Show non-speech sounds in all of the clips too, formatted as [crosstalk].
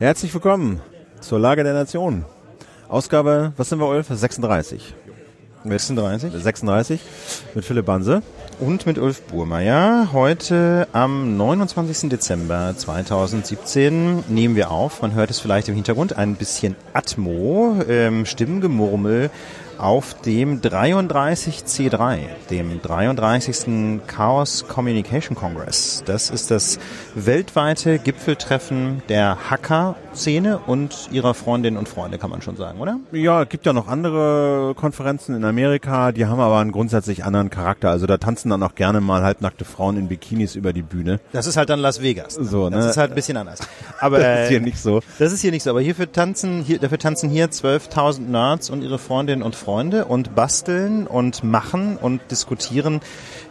Herzlich willkommen zur Lage der Nation. Ausgabe, was sind wir, Ulf? 36. 36? 36 mit Philipp Banse. Und mit Ulf Burmeier. Heute am 29. Dezember 2017 nehmen wir auf. Man hört es vielleicht im Hintergrund ein bisschen Atmo, ähm, Stimmengemurmel auf dem 33C3, dem 33. Chaos Communication Congress. Das ist das weltweite Gipfeltreffen der Hacker-Szene und ihrer Freundinnen und Freunde, kann man schon sagen, oder? Ja, es gibt ja noch andere Konferenzen in Amerika, die haben aber einen grundsätzlich anderen Charakter. Also da tanzen dann auch gerne mal halbnackte Frauen in Bikinis über die Bühne. Das ist halt dann Las Vegas. Ne? So, ne? Das ist halt ein bisschen anders. Aber [laughs] das ist hier nicht so. Das ist hier nicht so. Aber hierfür tanzen hier, dafür tanzen hier 12.000 Nerds und ihre Freundinnen und Freunde und basteln und machen und diskutieren.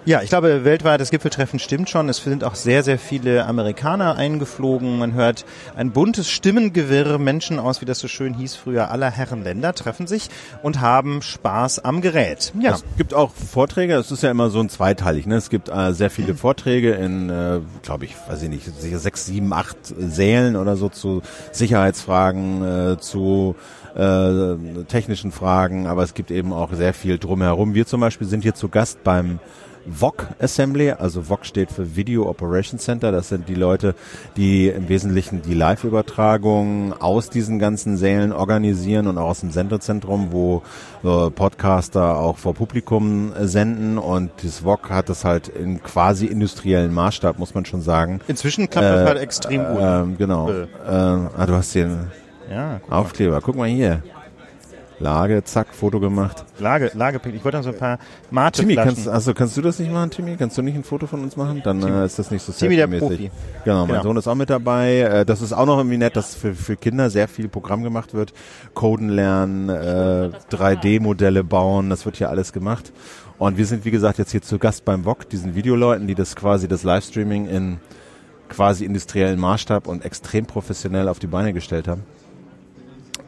Ja, ich glaube, weltweites Gipfeltreffen stimmt schon. Es sind auch sehr, sehr viele Amerikaner eingeflogen. Man hört ein buntes Stimmengewirr. Menschen aus, wie das so schön hieß früher, aller Herren Länder treffen sich und haben Spaß am Gerät. Ja. Es gibt auch Vorträge. Es ist ja immer so ein zweiteilig. Ne? Es gibt äh, sehr viele Vorträge in, äh, glaube ich, weiß ich nicht, sicher sechs, sieben, acht Sälen oder so zu Sicherheitsfragen, äh, zu äh, technischen Fragen, aber es gibt eben auch sehr viel drumherum. Wir zum Beispiel sind hier zu Gast beim VOC Assembly, also VOC steht für Video Operation Center. Das sind die Leute, die im Wesentlichen die Live-Übertragung aus diesen ganzen Sälen organisieren und auch aus dem Sendezentrum, wo äh, Podcaster auch vor Publikum senden. Und das VOC hat das halt in quasi industriellen Maßstab, muss man schon sagen. Inzwischen klappt äh, das halt extrem gut. Äh, genau. Äh, ah, du hast den ja, guck Aufkleber. Mal. Guck mal hier. Lage, zack, Foto gemacht. Lage, Lage, ich wollte noch so ein paar Mate Timmy, kannst, also kannst du das nicht machen, Timmy? Kannst du nicht ein Foto von uns machen? Dann äh, ist das nicht so Timmy der Profi. Genau, mein genau. Sohn ist auch mit dabei. Äh, das ist auch noch irgendwie nett, dass für, für Kinder sehr viel Programm gemacht wird. Coden lernen, äh, 3D-Modelle bauen, das wird hier alles gemacht. Und wir sind, wie gesagt, jetzt hier zu Gast beim VOG, diesen Videoleuten, die das quasi das Livestreaming in quasi industriellen Maßstab und extrem professionell auf die Beine gestellt haben.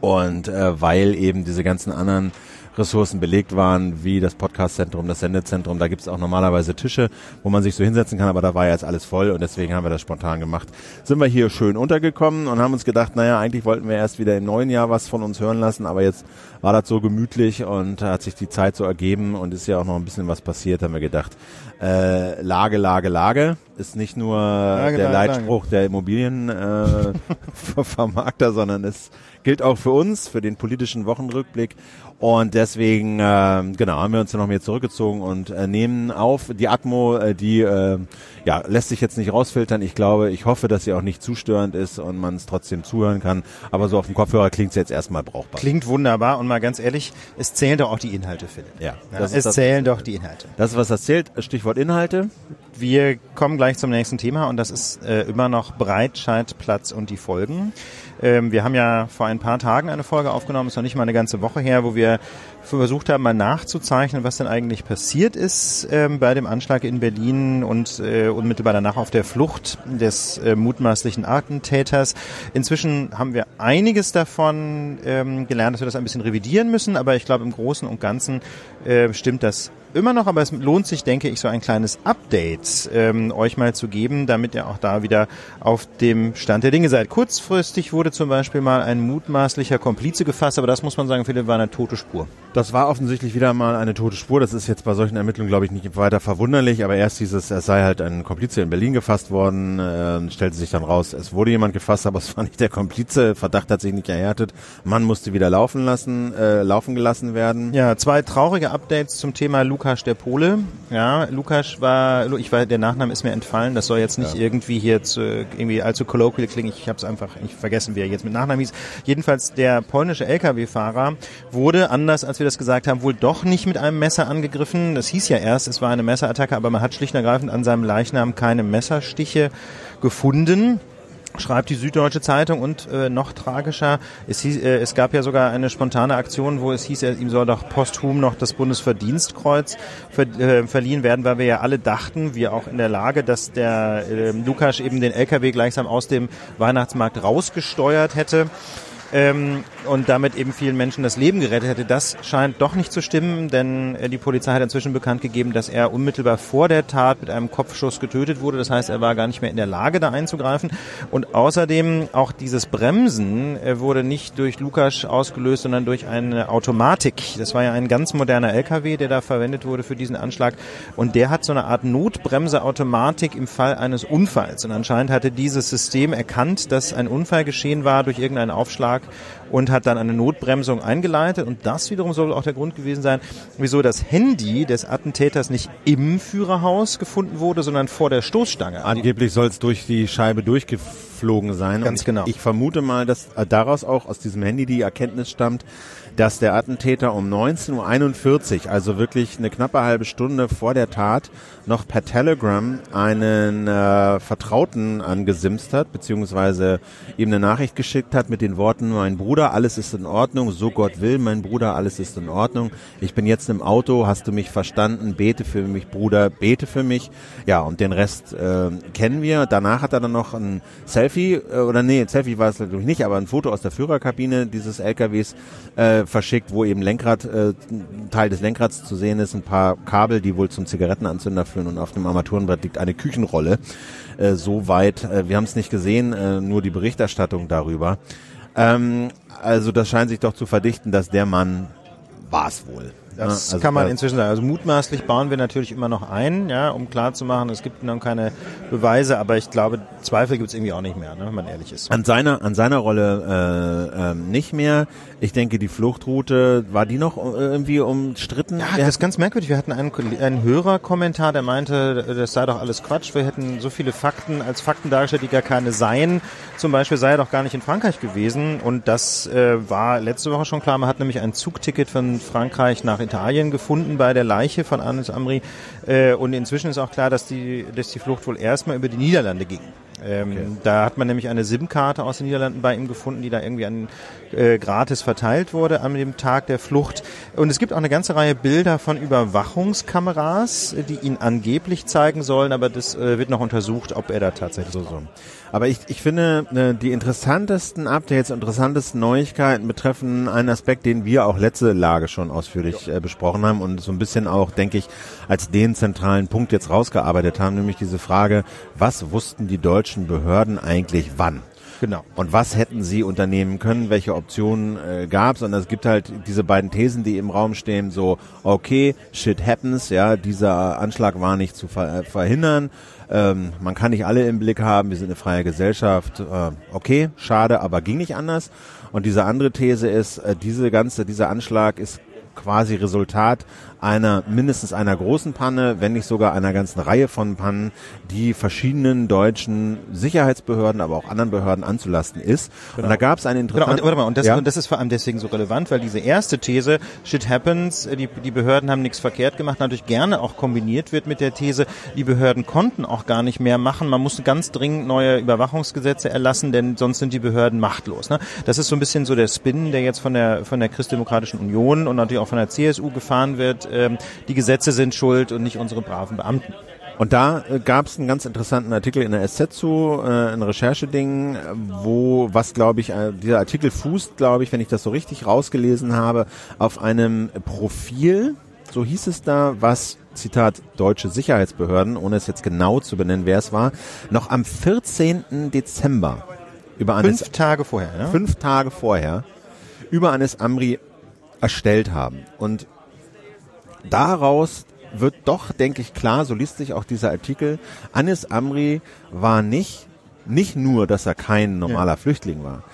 Und äh, weil eben diese ganzen anderen Ressourcen belegt waren, wie das Podcastzentrum, das Sendezentrum. Da gibt es auch normalerweise Tische, wo man sich so hinsetzen kann, aber da war jetzt alles voll und deswegen haben wir das spontan gemacht. Sind wir hier schön untergekommen und haben uns gedacht, naja, eigentlich wollten wir erst wieder im neuen Jahr was von uns hören lassen, aber jetzt war das so gemütlich und hat sich die Zeit so ergeben und ist ja auch noch ein bisschen was passiert, haben wir gedacht. Äh, Lage, Lage, Lage ist nicht nur Lage, der Lage, Leitspruch Lage. der Immobilienvermarkter, äh, [laughs] sondern es gilt auch für uns, für den politischen Wochenrückblick. Und deswegen, äh, genau, haben wir uns dann noch mehr zurückgezogen und äh, nehmen auf. Die Atmo, äh, die äh, ja, lässt sich jetzt nicht rausfiltern. Ich glaube, ich hoffe, dass sie auch nicht zu störend ist und man es trotzdem zuhören kann. Aber so auf dem Kopfhörer klingt es jetzt erstmal brauchbar. Klingt wunderbar und mal ganz ehrlich, es zählen doch auch die Inhalte, Philipp. Ja, ja es das, zählen doch die Inhalte. Das ist, was das zählt. Stichwort Inhalte. Wir kommen gleich zum nächsten Thema und das ist äh, immer noch Breitscheidplatz und die Folgen. Ähm, wir haben ja vor ein paar Tagen eine Folge aufgenommen, ist noch nicht mal eine ganze Woche her, wo wir versucht haben, mal nachzuzeichnen, was denn eigentlich passiert ist ähm, bei dem Anschlag in Berlin und äh, unmittelbar danach auf der Flucht des äh, mutmaßlichen Attentäters. Inzwischen haben wir einiges davon ähm, gelernt, dass wir das ein bisschen revidieren müssen, aber ich glaube, im Großen und Ganzen äh, stimmt das immer noch, aber es lohnt sich, denke ich, so ein kleines Update ähm, euch mal zu geben, damit ihr auch da wieder auf dem Stand der Dinge seid. Kurzfristig wurde zum Beispiel mal ein mutmaßlicher Komplize gefasst, aber das muss man sagen, Philipp, war eine tote Spur. Das war offensichtlich wieder mal eine tote Spur. Das ist jetzt bei solchen Ermittlungen, glaube ich, nicht weiter verwunderlich, aber erst dieses, es sei halt ein Komplize in Berlin gefasst worden, äh, stellte sich dann raus, es wurde jemand gefasst, aber es war nicht der Komplize, Verdacht hat sich nicht erhärtet, Mann musste wieder laufen lassen, äh, laufen gelassen werden. Ja, zwei traurige Updates zum Thema Luke Lukas der Pole. Ja, Lukas war, ich war, der Nachname ist mir entfallen. Das soll jetzt nicht ja. irgendwie hier zu, irgendwie allzu colloquial klingen. Ich habe es einfach nicht vergessen, wie er jetzt mit Nachnamen hieß. Jedenfalls der polnische LKW-Fahrer wurde, anders als wir das gesagt haben, wohl doch nicht mit einem Messer angegriffen. Das hieß ja erst, es war eine Messerattacke, aber man hat schlicht und ergreifend an seinem Leichnam keine Messerstiche gefunden schreibt die Süddeutsche Zeitung und äh, noch tragischer, es, hieß, äh, es gab ja sogar eine spontane Aktion, wo es hieß, er, ihm soll doch posthum noch das Bundesverdienstkreuz ver, äh, verliehen werden, weil wir ja alle dachten, wir auch in der Lage, dass der äh, Lukas eben den LKW gleichsam aus dem Weihnachtsmarkt rausgesteuert hätte. ähm, und damit eben vielen Menschen das Leben gerettet hätte. Das scheint doch nicht zu stimmen, denn äh, die Polizei hat inzwischen bekannt gegeben, dass er unmittelbar vor der Tat mit einem Kopfschuss getötet wurde. Das heißt, er war gar nicht mehr in der Lage, da einzugreifen. Und außerdem auch dieses Bremsen äh, wurde nicht durch Lukas ausgelöst, sondern durch eine Automatik. Das war ja ein ganz moderner LKW, der da verwendet wurde für diesen Anschlag. Und der hat so eine Art Notbremseautomatik im Fall eines Unfalls. Und anscheinend hatte dieses System erkannt, dass ein Unfall geschehen war durch irgendeinen Aufschlag und hat dann eine Notbremsung eingeleitet. Und das wiederum soll auch der Grund gewesen sein, wieso das Handy des Attentäters nicht im Führerhaus gefunden wurde, sondern vor der Stoßstange. Angeblich soll es durch die Scheibe durchgeflogen sein. Ganz genau. Ich vermute mal, dass daraus auch aus diesem Handy die Erkenntnis stammt, dass der Attentäter um 19.41 Uhr, also wirklich eine knappe halbe Stunde vor der Tat, noch per Telegram einen äh, Vertrauten angesimst hat, beziehungsweise ihm eine Nachricht geschickt hat mit den Worten, mein Bruder, alles ist in Ordnung, so Gott will, mein Bruder, alles ist in Ordnung. Ich bin jetzt im Auto, hast du mich verstanden? Bete für mich, Bruder, bete für mich. Ja, und den Rest äh, kennen wir. Danach hat er dann noch ein Selfie, äh, oder nee, ein Selfie war es natürlich nicht, aber ein Foto aus der Führerkabine dieses LKWs äh, verschickt, wo eben Lenkrad, äh, Teil des Lenkrads zu sehen ist, ein paar Kabel, die wohl zum Zigarettenanzünder führen und auf dem Armaturenbrett liegt eine Küchenrolle. Äh, Soweit, äh, wir haben es nicht gesehen, äh, nur die Berichterstattung darüber. Ähm, also das scheint sich doch zu verdichten, dass der Mann war es wohl. Das also kann man inzwischen sagen. Also mutmaßlich bauen wir natürlich immer noch ein, ja, um klarzumachen, es gibt noch keine Beweise, aber ich glaube, Zweifel gibt es irgendwie auch nicht mehr, ne, wenn man ehrlich ist. An seiner, an seiner Rolle äh, ähm, nicht mehr. Ich denke, die Fluchtroute, war die noch äh, irgendwie umstritten? Ja, das ist ganz merkwürdig. Wir hatten einen, einen Hörerkommentar, der meinte, das sei doch alles Quatsch. Wir hätten so viele Fakten als Fakten dargestellt, die gar keine seien. Zum Beispiel sei er doch gar nicht in Frankreich gewesen. Und das äh, war letzte Woche schon klar. Man hat nämlich ein Zugticket von Frankreich nach Italien gefunden bei der Leiche von Anis Amri. Äh, und inzwischen ist auch klar, dass die, dass die Flucht wohl erstmal über die Niederlande ging. Ähm, Da hat man nämlich eine SIM-Karte aus den Niederlanden bei ihm gefunden, die da irgendwie an, äh, gratis verteilt wurde an dem Tag der Flucht. Und es gibt auch eine ganze Reihe Bilder von Überwachungskameras, die ihn angeblich zeigen sollen, aber das äh, wird noch untersucht, ob er da tatsächlich so so. Aber ich, ich finde, äh, die interessantesten Updates, interessantesten Neuigkeiten betreffen einen Aspekt, den wir auch letzte Lage schon ausführlich äh, besprochen haben und so ein bisschen auch, denke ich, als den zentralen Punkt jetzt rausgearbeitet haben, nämlich diese Frage, was wussten die deutschen Behörden eigentlich wann? Genau. Und was hätten sie unternehmen können? Welche Optionen äh, gab es? Und es gibt halt diese beiden Thesen, die im Raum stehen, so, okay, shit happens, ja, dieser Anschlag war nicht zu ver äh, verhindern. Ähm, man kann nicht alle im Blick haben, wir sind eine freie Gesellschaft. Äh, okay, schade, aber ging nicht anders. Und diese andere These ist, äh, diese ganze, dieser Anschlag ist quasi Resultat einer mindestens einer großen Panne, wenn nicht sogar einer ganzen Reihe von Pannen, die verschiedenen deutschen Sicherheitsbehörden, aber auch anderen Behörden anzulasten ist. Und da gab es eine Genau, interessante. und, warte mal, und das, ja? und das ist vor allem deswegen so relevant, weil diese erste These, shit happens, die, die Behörden haben nichts verkehrt gemacht, natürlich gerne auch kombiniert wird mit der These, die Behörden konnten auch gar nicht mehr machen, man musste ganz dringend neue Überwachungsgesetze erlassen, denn sonst sind die Behörden machtlos. Ne? Das ist so ein bisschen so der Spin, der jetzt von der, von der Christdemokratischen Union und natürlich auch von der CSU gefahren wird. Ähm, die Gesetze sind schuld und nicht unsere braven Beamten. Und da äh, gab es einen ganz interessanten Artikel in der SZ zu, äh, ein Rechercheding, wo, was glaube ich, äh, dieser Artikel fußt, glaube ich, wenn ich das so richtig rausgelesen habe, auf einem Profil, so hieß es da, was Zitat deutsche Sicherheitsbehörden, ohne es jetzt genau zu benennen, wer es war, noch am 14. Dezember über Anis, Fünf Tage vorher. Ne? fünf Tage vorher über Anis Amri erstellt haben. Und daraus wird doch, denke ich, klar, so liest sich auch dieser Artikel, Anis Amri war nicht, nicht nur, dass er kein normaler Flüchtling war.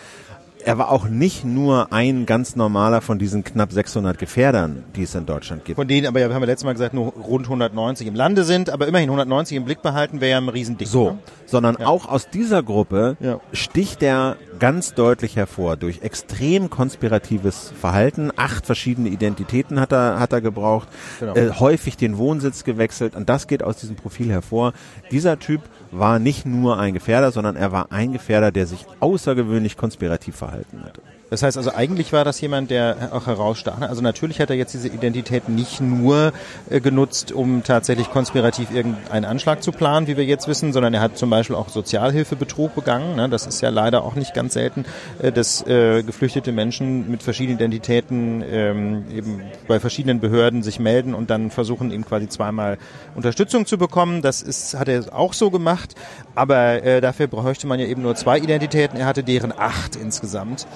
Er war auch nicht nur ein ganz normaler von diesen knapp 600 Gefährdern, die es in Deutschland gibt. Von denen aber, ja, wir haben ja letztes Mal gesagt, nur rund 190 im Lande sind, aber immerhin 190 im Blick behalten wäre ja ein Riesending. So, Ne? sondern auch aus dieser Gruppe Ja. sticht er ganz deutlich hervor durch extrem konspiratives Verhalten. Acht verschiedene Identitäten hat er, hat er gebraucht, Genau. äh, häufig den Wohnsitz gewechselt und das geht aus diesem Profil hervor. Dieser Typ war nicht nur ein Gefährder, sondern er war ein Gefährder, der sich außergewöhnlich konspirativ verhalten hat. Das heißt also, eigentlich war das jemand, der auch herausstach. Also natürlich hat er jetzt diese Identität nicht nur äh, genutzt, um tatsächlich konspirativ irgendeinen Anschlag zu planen, wie wir jetzt wissen, sondern er hat zum Beispiel auch Sozialhilfebetrug begangen. Ne? Das ist ja leider auch nicht ganz selten, äh, dass äh, geflüchtete Menschen mit verschiedenen Identitäten ähm, eben bei verschiedenen Behörden sich melden und dann versuchen, eben quasi zweimal Unterstützung zu bekommen. Das ist, hat er auch so gemacht, aber äh, dafür bräuchte man ja eben nur zwei Identitäten. Er hatte deren acht insgesamt.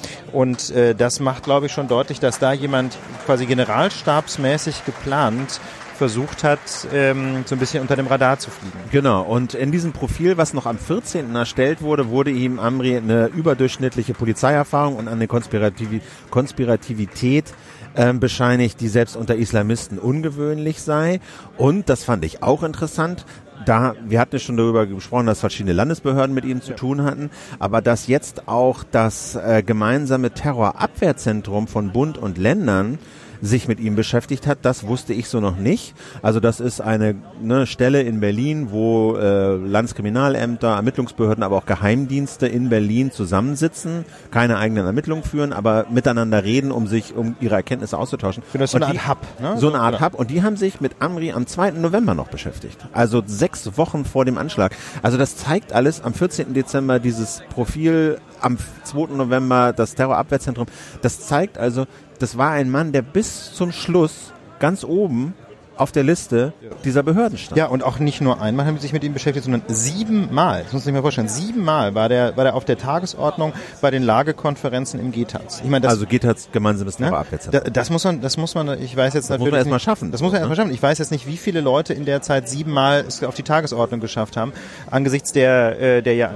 Äh, das macht, glaube ich, schon deutlich, dass da jemand quasi generalstabsmäßig geplant versucht hat, ähm, so ein bisschen unter dem Radar zu fliegen. Genau, und in diesem Profil, was noch am 14. erstellt wurde, wurde ihm Amri eine überdurchschnittliche Polizeierfahrung und eine Konspirativ Konspirativität ähm, bescheinigt, die selbst unter Islamisten ungewöhnlich sei. Und, das fand ich auch interessant, da, wir hatten ja schon darüber gesprochen, dass verschiedene Landesbehörden mit ihm zu tun hatten, aber dass jetzt auch das äh, gemeinsame Terrorabwehrzentrum von Bund und Ländern sich mit ihm beschäftigt hat, das wusste ich so noch nicht. Also das ist eine ne, Stelle in Berlin, wo äh, Landeskriminalämter, Ermittlungsbehörden, aber auch Geheimdienste in Berlin zusammensitzen, keine eigenen Ermittlungen führen, aber miteinander reden, um sich, um ihre Erkenntnisse auszutauschen. Das so eine Art Hub, ne? So eine Art Hub. Und die haben sich mit Amri am 2. November noch beschäftigt. Also sechs Wochen vor dem Anschlag. Also das zeigt alles am 14. Dezember dieses Profil am 2. November das Terrorabwehrzentrum. Das zeigt also, das war ein Mann, der bis zum Schluss ganz oben auf der Liste dieser Behörden stand. Ja, und auch nicht nur einmal haben sie sich mit ihm beschäftigt, sondern siebenmal, das muss ich mir vorstellen, siebenmal war der, war der auf der Tagesordnung bei den Lagekonferenzen im GTAZ. Ich meine, das, also GTAZ gemeinsames Terrorabwehrzentrum. Da, das muss man, das muss man, ich weiß jetzt das natürlich. Das muss man erstmal schaffen. Das muss man erstmal schaffen. Ich weiß jetzt nicht, wie viele Leute in der Zeit siebenmal es auf die Tagesordnung geschafft haben, angesichts der, äh, der ja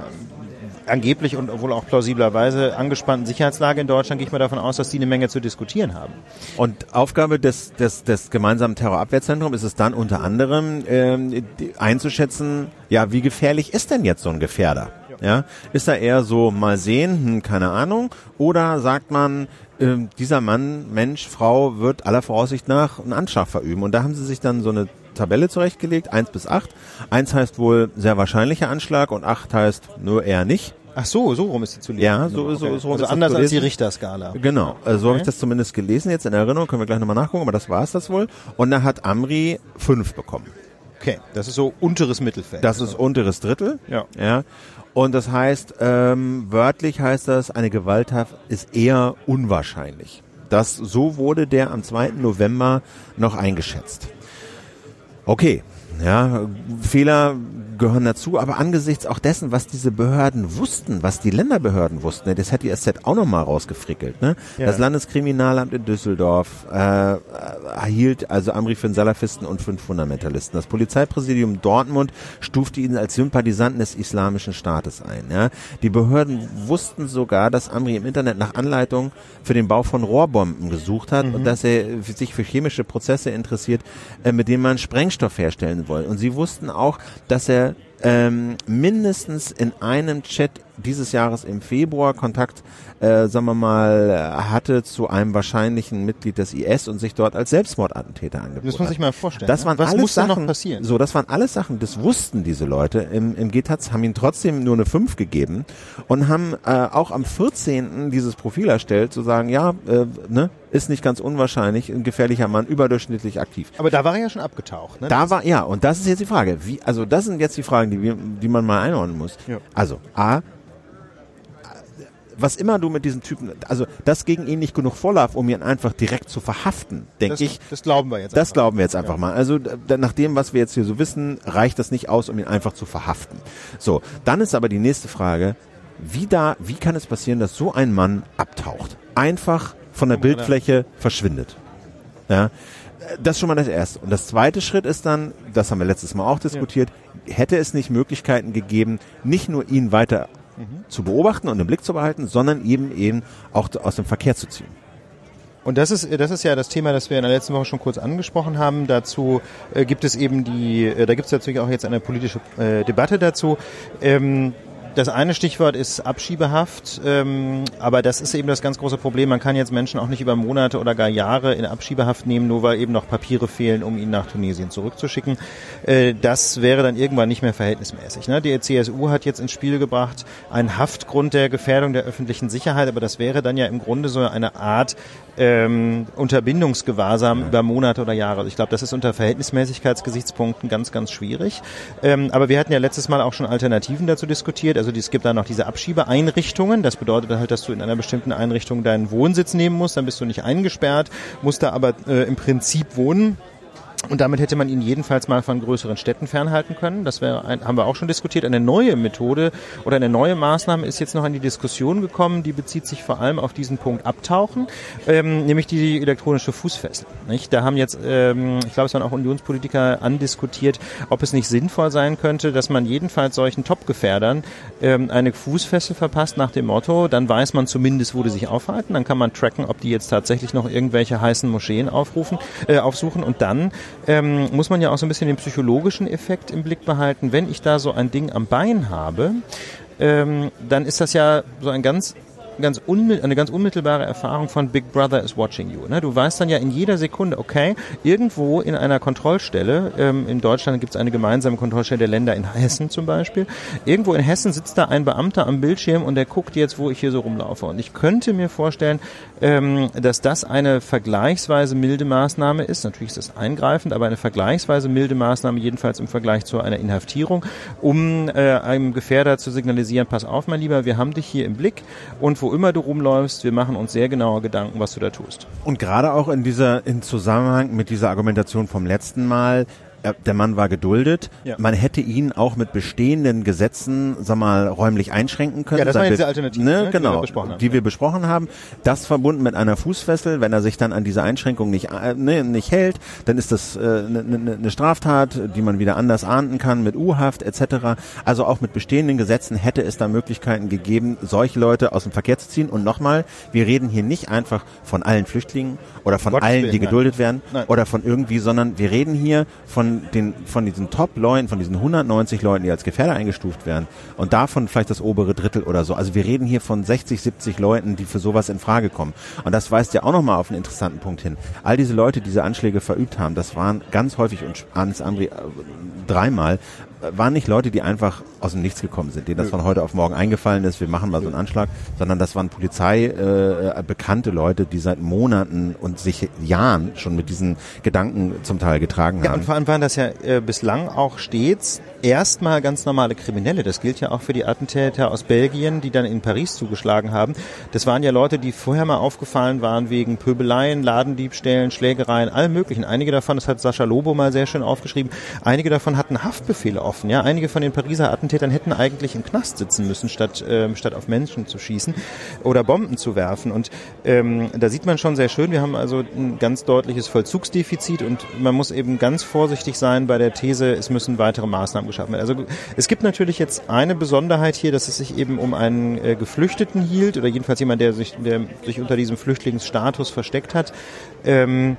angeblich und wohl auch plausiblerweise angespannten Sicherheitslage in Deutschland gehe ich mal davon aus, dass die eine Menge zu diskutieren haben. Und Aufgabe des, des, des gemeinsamen Terrorabwehrzentrums ist es dann unter anderem ähm, einzuschätzen, ja, wie gefährlich ist denn jetzt so ein Gefährder? Ja, ist er eher so mal sehen, hm, keine Ahnung, oder sagt man, äh, dieser Mann, Mensch, Frau wird aller Voraussicht nach einen Anschlag verüben. Und da haben sie sich dann so eine Tabelle zurechtgelegt, eins bis acht. Eins heißt wohl sehr wahrscheinlicher Anschlag und acht heißt nur eher nicht. Ach so, so rum ist sie zu lesen. Ja, so, okay. so, so also anders als die Richterskala. Genau, also so okay. habe ich das zumindest gelesen jetzt in Erinnerung, können wir gleich nochmal nachgucken, aber das war es das wohl. Und da hat Amri fünf bekommen. Okay, das ist so unteres Mittelfeld. Das ist unteres Drittel. Ja. ja. Und das heißt, ähm, wörtlich heißt das, eine Gewalttat ist eher unwahrscheinlich. Das, so wurde der am 2. November noch eingeschätzt. Okay, ja, Fehler gehören dazu, aber angesichts auch dessen, was diese Behörden wussten, was die Länderbehörden wussten, ne, das hat die SZ auch nochmal rausgefrickelt. Ne? Ja. Das Landeskriminalamt in Düsseldorf äh, erhielt also Amri für Salafisten und fünf Fundamentalisten. Das Polizeipräsidium Dortmund stufte ihn als Sympathisanten des Islamischen Staates ein. Ja? Die Behörden wussten sogar, dass Amri im Internet nach Anleitung für den Bau von Rohrbomben gesucht hat mhm. und dass er sich für chemische Prozesse interessiert, äh, mit denen man Sprengstoff herstellen will. Und sie wussten auch, dass er ähm, mindestens in einem Chat dieses Jahres im Februar Kontakt, äh, sagen wir mal, hatte zu einem wahrscheinlichen Mitglied des IS und sich dort als Selbstmordattentäter angeboten Das muss ich mal vorstellen. Das ne? waren Was alles muss Sachen, noch passieren? So, das waren alles Sachen, das wussten diese Leute im, im GTAZ, haben ihm trotzdem nur eine 5 gegeben und haben äh, auch am 14. dieses Profil erstellt, zu sagen, ja, äh, ne, ist nicht ganz unwahrscheinlich, ein gefährlicher Mann, überdurchschnittlich aktiv. Aber da war er ja schon abgetaucht, ne? Da war, ja, und das ist jetzt die Frage. Wie, also das sind jetzt die Fragen, die, wir, die man mal einordnen muss. Ja. Also, A, was immer du mit diesen Typen, also das gegen ihn nicht genug Vorlauf, um ihn einfach direkt zu verhaften, denke ich. Das glauben wir jetzt. Das glauben wir jetzt einfach ja. mal. Also nach dem, was wir jetzt hier so wissen, reicht das nicht aus, um ihn einfach zu verhaften. So, dann ist aber die nächste Frage, wie da, wie kann es passieren, dass so ein Mann abtaucht? Einfach von der Bildfläche verschwindet. Ja, das ist schon mal das erste. Und das zweite Schritt ist dann, das haben wir letztes Mal auch diskutiert, ja. hätte es nicht Möglichkeiten gegeben, nicht nur ihn weiter zu beobachten und im Blick zu behalten, sondern eben eben auch aus dem Verkehr zu ziehen. Und das ist, das ist ja das Thema, das wir in der letzten Woche schon kurz angesprochen haben. Dazu äh, gibt es eben die, äh, da gibt es natürlich auch jetzt eine politische äh, Debatte dazu. Ähm, das eine Stichwort ist Abschiebehaft, ähm, aber das ist eben das ganz große Problem. Man kann jetzt Menschen auch nicht über Monate oder gar Jahre in Abschiebehaft nehmen, nur weil eben noch Papiere fehlen, um ihn nach Tunesien zurückzuschicken. Äh, das wäre dann irgendwann nicht mehr verhältnismäßig. Ne? Die CSU hat jetzt ins Spiel gebracht einen Haftgrund der Gefährdung der öffentlichen Sicherheit, aber das wäre dann ja im Grunde so eine Art ähm, Unterbindungsgewahrsam über Monate oder Jahre. Also ich glaube, das ist unter Verhältnismäßigkeitsgesichtspunkten ganz, ganz schwierig. Ähm, aber wir hatten ja letztes Mal auch schon Alternativen dazu diskutiert. Also es gibt da noch diese Abschiebeeinrichtungen. Das bedeutet halt, dass du in einer bestimmten Einrichtung deinen Wohnsitz nehmen musst. Dann bist du nicht eingesperrt, musst da aber äh, im Prinzip wohnen. Und damit hätte man ihn jedenfalls mal von größeren Städten fernhalten können. Das wäre ein, haben wir auch schon diskutiert. Eine neue Methode oder eine neue Maßnahme ist jetzt noch in die Diskussion gekommen. Die bezieht sich vor allem auf diesen Punkt Abtauchen, ähm, nämlich die elektronische Fußfessel. Nicht? Da haben jetzt, ähm, ich glaube, es waren auch Unionspolitiker andiskutiert, ob es nicht sinnvoll sein könnte, dass man jedenfalls solchen Top-Gefährdern ähm, eine Fußfessel verpasst nach dem Motto, dann weiß man zumindest, wo die sich aufhalten. Dann kann man tracken, ob die jetzt tatsächlich noch irgendwelche heißen Moscheen aufrufen, äh, aufsuchen und dann ähm, muss man ja auch so ein bisschen den psychologischen Effekt im Blick behalten. Wenn ich da so ein Ding am Bein habe, ähm, dann ist das ja so ein ganz ganz eine ganz unmittelbare Erfahrung von Big Brother is watching you. Ne? Du weißt dann ja in jeder Sekunde, okay, irgendwo in einer Kontrollstelle, ähm, in Deutschland gibt es eine gemeinsame Kontrollstelle der Länder in Hessen zum Beispiel, irgendwo in Hessen sitzt da ein Beamter am Bildschirm und der guckt jetzt, wo ich hier so rumlaufe. Und ich könnte mir vorstellen, ähm, dass das eine vergleichsweise milde Maßnahme ist. Natürlich ist das eingreifend, aber eine vergleichsweise milde Maßnahme, jedenfalls im Vergleich zu einer Inhaftierung, um äh, einem Gefährder zu signalisieren, pass auf, mein Lieber, wir haben dich hier im Blick und wo immer du rumläufst, wir machen uns sehr genaue Gedanken, was du da tust. Und gerade auch in dieser, in Zusammenhang mit dieser Argumentation vom letzten Mal, der Mann war geduldet. Ja. Man hätte ihn auch mit bestehenden Gesetzen, sag mal, räumlich einschränken können. Ja, das waren diese Alternativen, ne, ne, genau, die wir besprochen haben. Die wir besprochen haben. Das verbunden mit einer Fußfessel, wenn er sich dann an diese Einschränkung nicht, äh, ne, nicht hält, dann ist das eine äh, ne, ne, ne Straftat, die man wieder anders ahnden kann mit U-Haft etc. Also auch mit bestehenden Gesetzen hätte es da Möglichkeiten gegeben, solche Leute aus dem Verkehr zu ziehen. Und nochmal, wir reden hier nicht einfach von allen Flüchtlingen oder von Gottes allen, die geduldet werden nein. oder von irgendwie, sondern wir reden hier von den, von diesen Top-Leuten, von diesen 190 Leuten, die als Gefährder eingestuft werden und davon vielleicht das obere Drittel oder so. Also wir reden hier von 60, 70 Leuten, die für sowas in Frage kommen. Und das weist ja auch nochmal auf einen interessanten Punkt hin. All diese Leute, die diese Anschläge verübt haben, das waren ganz häufig und Hans Andri äh, dreimal waren nicht Leute, die einfach aus dem Nichts gekommen sind, denen das von heute auf morgen eingefallen ist, wir machen mal so einen Anschlag, sondern das waren Polizei äh, bekannte Leute, die seit Monaten und sich Jahren schon mit diesen Gedanken zum Teil getragen haben. Ja, und vor allem waren das ja äh, bislang auch stets erstmal ganz normale Kriminelle. Das gilt ja auch für die Attentäter aus Belgien, die dann in Paris zugeschlagen haben. Das waren ja Leute, die vorher mal aufgefallen waren wegen Pöbeleien, Ladendiebstählen, Schlägereien, allem möglichen. Einige davon, das hat Sascha Lobo mal sehr schön aufgeschrieben, einige davon hatten Haftbefehle offen. Ja, einige von den Pariser Attentätern hätten eigentlich im Knast sitzen müssen, statt ähm, statt auf Menschen zu schießen oder Bomben zu werfen. Und ähm, da sieht man schon sehr schön. Wir haben also ein ganz deutliches Vollzugsdefizit und man muss eben ganz vorsichtig sein bei der These, es müssen weitere Maßnahmen geschaffen werden. Also es gibt natürlich jetzt eine Besonderheit hier, dass es sich eben um einen äh, Geflüchteten hielt oder jedenfalls jemand, der sich, der sich unter diesem Flüchtlingsstatus versteckt hat. Ähm,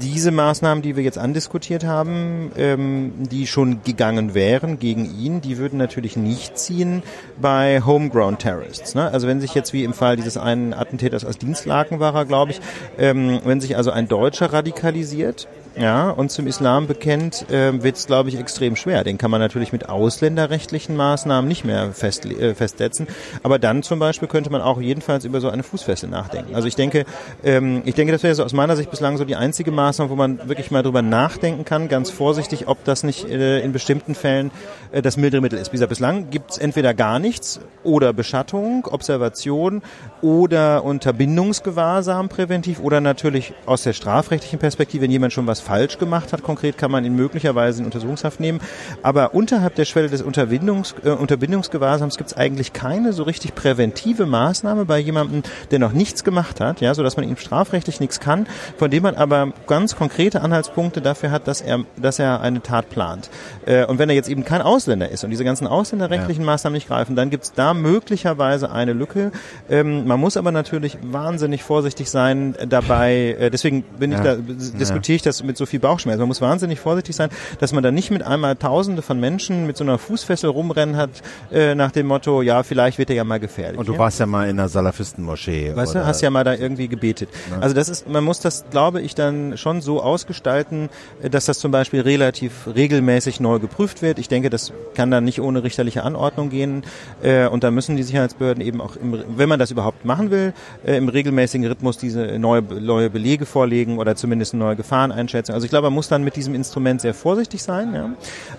diese Maßnahmen, die wir jetzt andiskutiert haben, ähm, die schon gegangen wären gegen ihn, die würden natürlich nicht ziehen bei Homegrown Terrorists. Ne? Also wenn sich jetzt wie im Fall dieses einen Attentäters aus Dienstlaken war glaube ich, ähm, wenn sich also ein Deutscher radikalisiert, ja, und zum Islam bekennt, äh, wird es, glaube ich, extrem schwer. Den kann man natürlich mit ausländerrechtlichen Maßnahmen nicht mehr fest, äh, festsetzen. Aber dann zum Beispiel könnte man auch jedenfalls über so eine Fußfessel nachdenken. Also ich denke, ähm, ich denke, das wäre so aus meiner Sicht bislang so die einzige Maßnahme, wo man wirklich mal drüber nachdenken kann, ganz vorsichtig, ob das nicht äh, in bestimmten Fällen äh, das mildere Mittel ist. Wie gesagt, bislang gibt es entweder gar nichts oder Beschattung, Observation oder Unterbindungsgewahrsam präventiv oder natürlich aus der strafrechtlichen Perspektive, wenn jemand schon was falsch gemacht hat, konkret kann man ihn möglicherweise in Untersuchungshaft nehmen. Aber unterhalb der Schwelle des Unterbindungs, äh, Unterbindungsgewahrsams gibt es eigentlich keine so richtig präventive Maßnahme bei jemandem, der noch nichts gemacht hat, ja, so dass man ihm strafrechtlich nichts kann, von dem man aber ganz konkrete Anhaltspunkte dafür hat, dass er, dass er eine Tat plant. Äh, und wenn er jetzt eben kein Ausländer ist und diese ganzen ausländerrechtlichen ja. Maßnahmen nicht greifen, dann gibt es da möglicherweise eine Lücke. Ähm, man muss aber natürlich wahnsinnig vorsichtig sein dabei. Äh, deswegen bin ja. ich da, diskutiere ich das mit mit so viel Bauchschmerzen. Man muss wahnsinnig vorsichtig sein, dass man da nicht mit einmal Tausende von Menschen mit so einer Fußfessel rumrennen hat, äh, nach dem Motto, ja, vielleicht wird er ja mal gefährlich. Und du ja? warst ja mal in einer Salafistenmoschee. Weißt du, hast ja mal da irgendwie gebetet. Ja. Also das ist, man muss das, glaube ich, dann schon so ausgestalten, äh, dass das zum Beispiel relativ regelmäßig neu geprüft wird. Ich denke, das kann dann nicht ohne richterliche Anordnung gehen. Äh, und da müssen die Sicherheitsbehörden eben auch, im, wenn man das überhaupt machen will, äh, im regelmäßigen Rhythmus diese neue, neue Belege vorlegen oder zumindest eine neue Gefahreneinschätzung. Also ich glaube, man muss dann mit diesem Instrument sehr vorsichtig sein. Ja.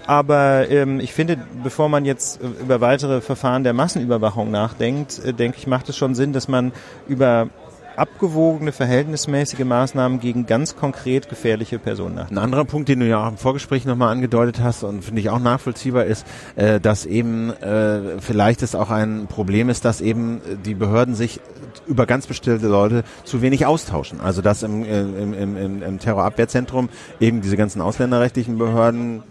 Aber ähm, ich finde, bevor man jetzt über weitere Verfahren der Massenüberwachung nachdenkt, äh, denke ich, macht es schon Sinn, dass man über abgewogene, verhältnismäßige Maßnahmen gegen ganz konkret gefährliche Personen. Ein anderer Punkt, den du ja auch im Vorgespräch nochmal angedeutet hast und finde ich auch nachvollziehbar ist, äh, dass eben äh, vielleicht es auch ein Problem ist, dass eben die Behörden sich über ganz bestimmte Leute zu wenig austauschen. Also dass im, äh, im, im, im Terrorabwehrzentrum eben diese ganzen ausländerrechtlichen Behörden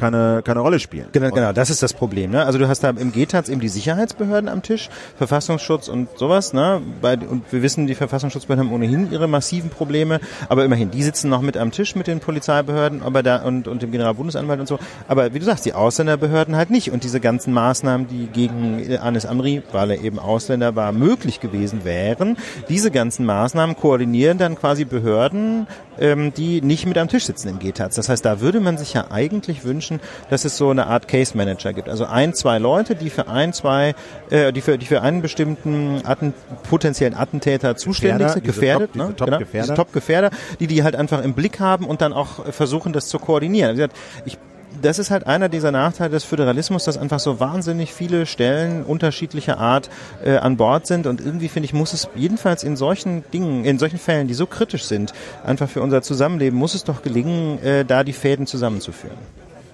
keine, keine Rolle spielen. Genau, genau, das ist das Problem. Ne? Also du hast da im GTAZ eben die Sicherheitsbehörden am Tisch, Verfassungsschutz und sowas. Ne? Bei, und wir wissen, die Verfassungsschutzbehörden haben ohnehin ihre massiven Probleme, aber immerhin, die sitzen noch mit am Tisch mit den Polizeibehörden aber da, und, und dem Generalbundesanwalt und so. Aber wie du sagst, die Ausländerbehörden halt nicht. Und diese ganzen Maßnahmen, die gegen Anis Amri, weil er eben Ausländer war, möglich gewesen wären, diese ganzen Maßnahmen koordinieren dann quasi Behörden, ähm, die nicht mit am Tisch sitzen im GTAZ. Das heißt, da würde man sich ja eigentlich wünschen, dass es so eine Art Case Manager gibt. Also ein, zwei Leute, die für ein, zwei, äh, die für, die für einen bestimmten Atten, potenziellen Attentäter zuständig sind, gefährdet, ne? Top, genau, Gefährder. Top-Gefährder, die die halt einfach im Blick haben und dann auch versuchen, das zu koordinieren. Also ich das ist halt einer dieser Nachteile des Föderalismus, dass einfach so wahnsinnig viele Stellen unterschiedlicher Art äh, an Bord sind und irgendwie finde ich, muss es jedenfalls in solchen Dingen, in solchen Fällen, die so kritisch sind, einfach für unser Zusammenleben, muss es doch gelingen, äh, da die Fäden zusammenzuführen.